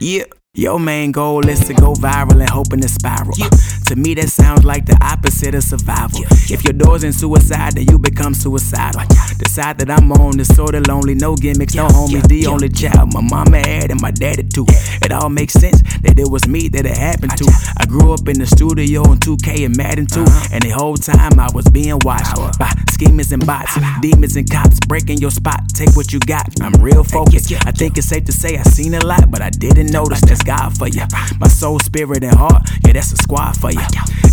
Yeah. Your main goal is to go viral and hoping to spiral. Yeah. To me, that sounds like the opposite of survival. Yeah. If your door's in suicide, then you become suicidal. The side that I'm on is sorta lonely, no gimmicks, no homies, the only child. My mama had and my daddy too. It all makes sense that it was me that it happened to. I grew up in the studio in 2K and Madden 2, uh-huh. and the whole time I was being watched by schemers and bots, demons and cops breaking your spot. Take what you got. I'm real focused. I think it's safe to say I seen a lot, but I didn't notice. God for you. My soul, spirit, and heart, yeah, that's a squad for you.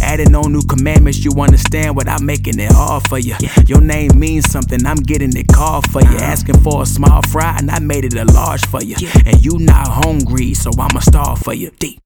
Adding on new commandments, you understand what I'm making it hard for you. Your name means something, I'm getting it called for you. Asking for a small fry, and I made it a large for you. And you not hungry, so I'ma starve for you. Deep.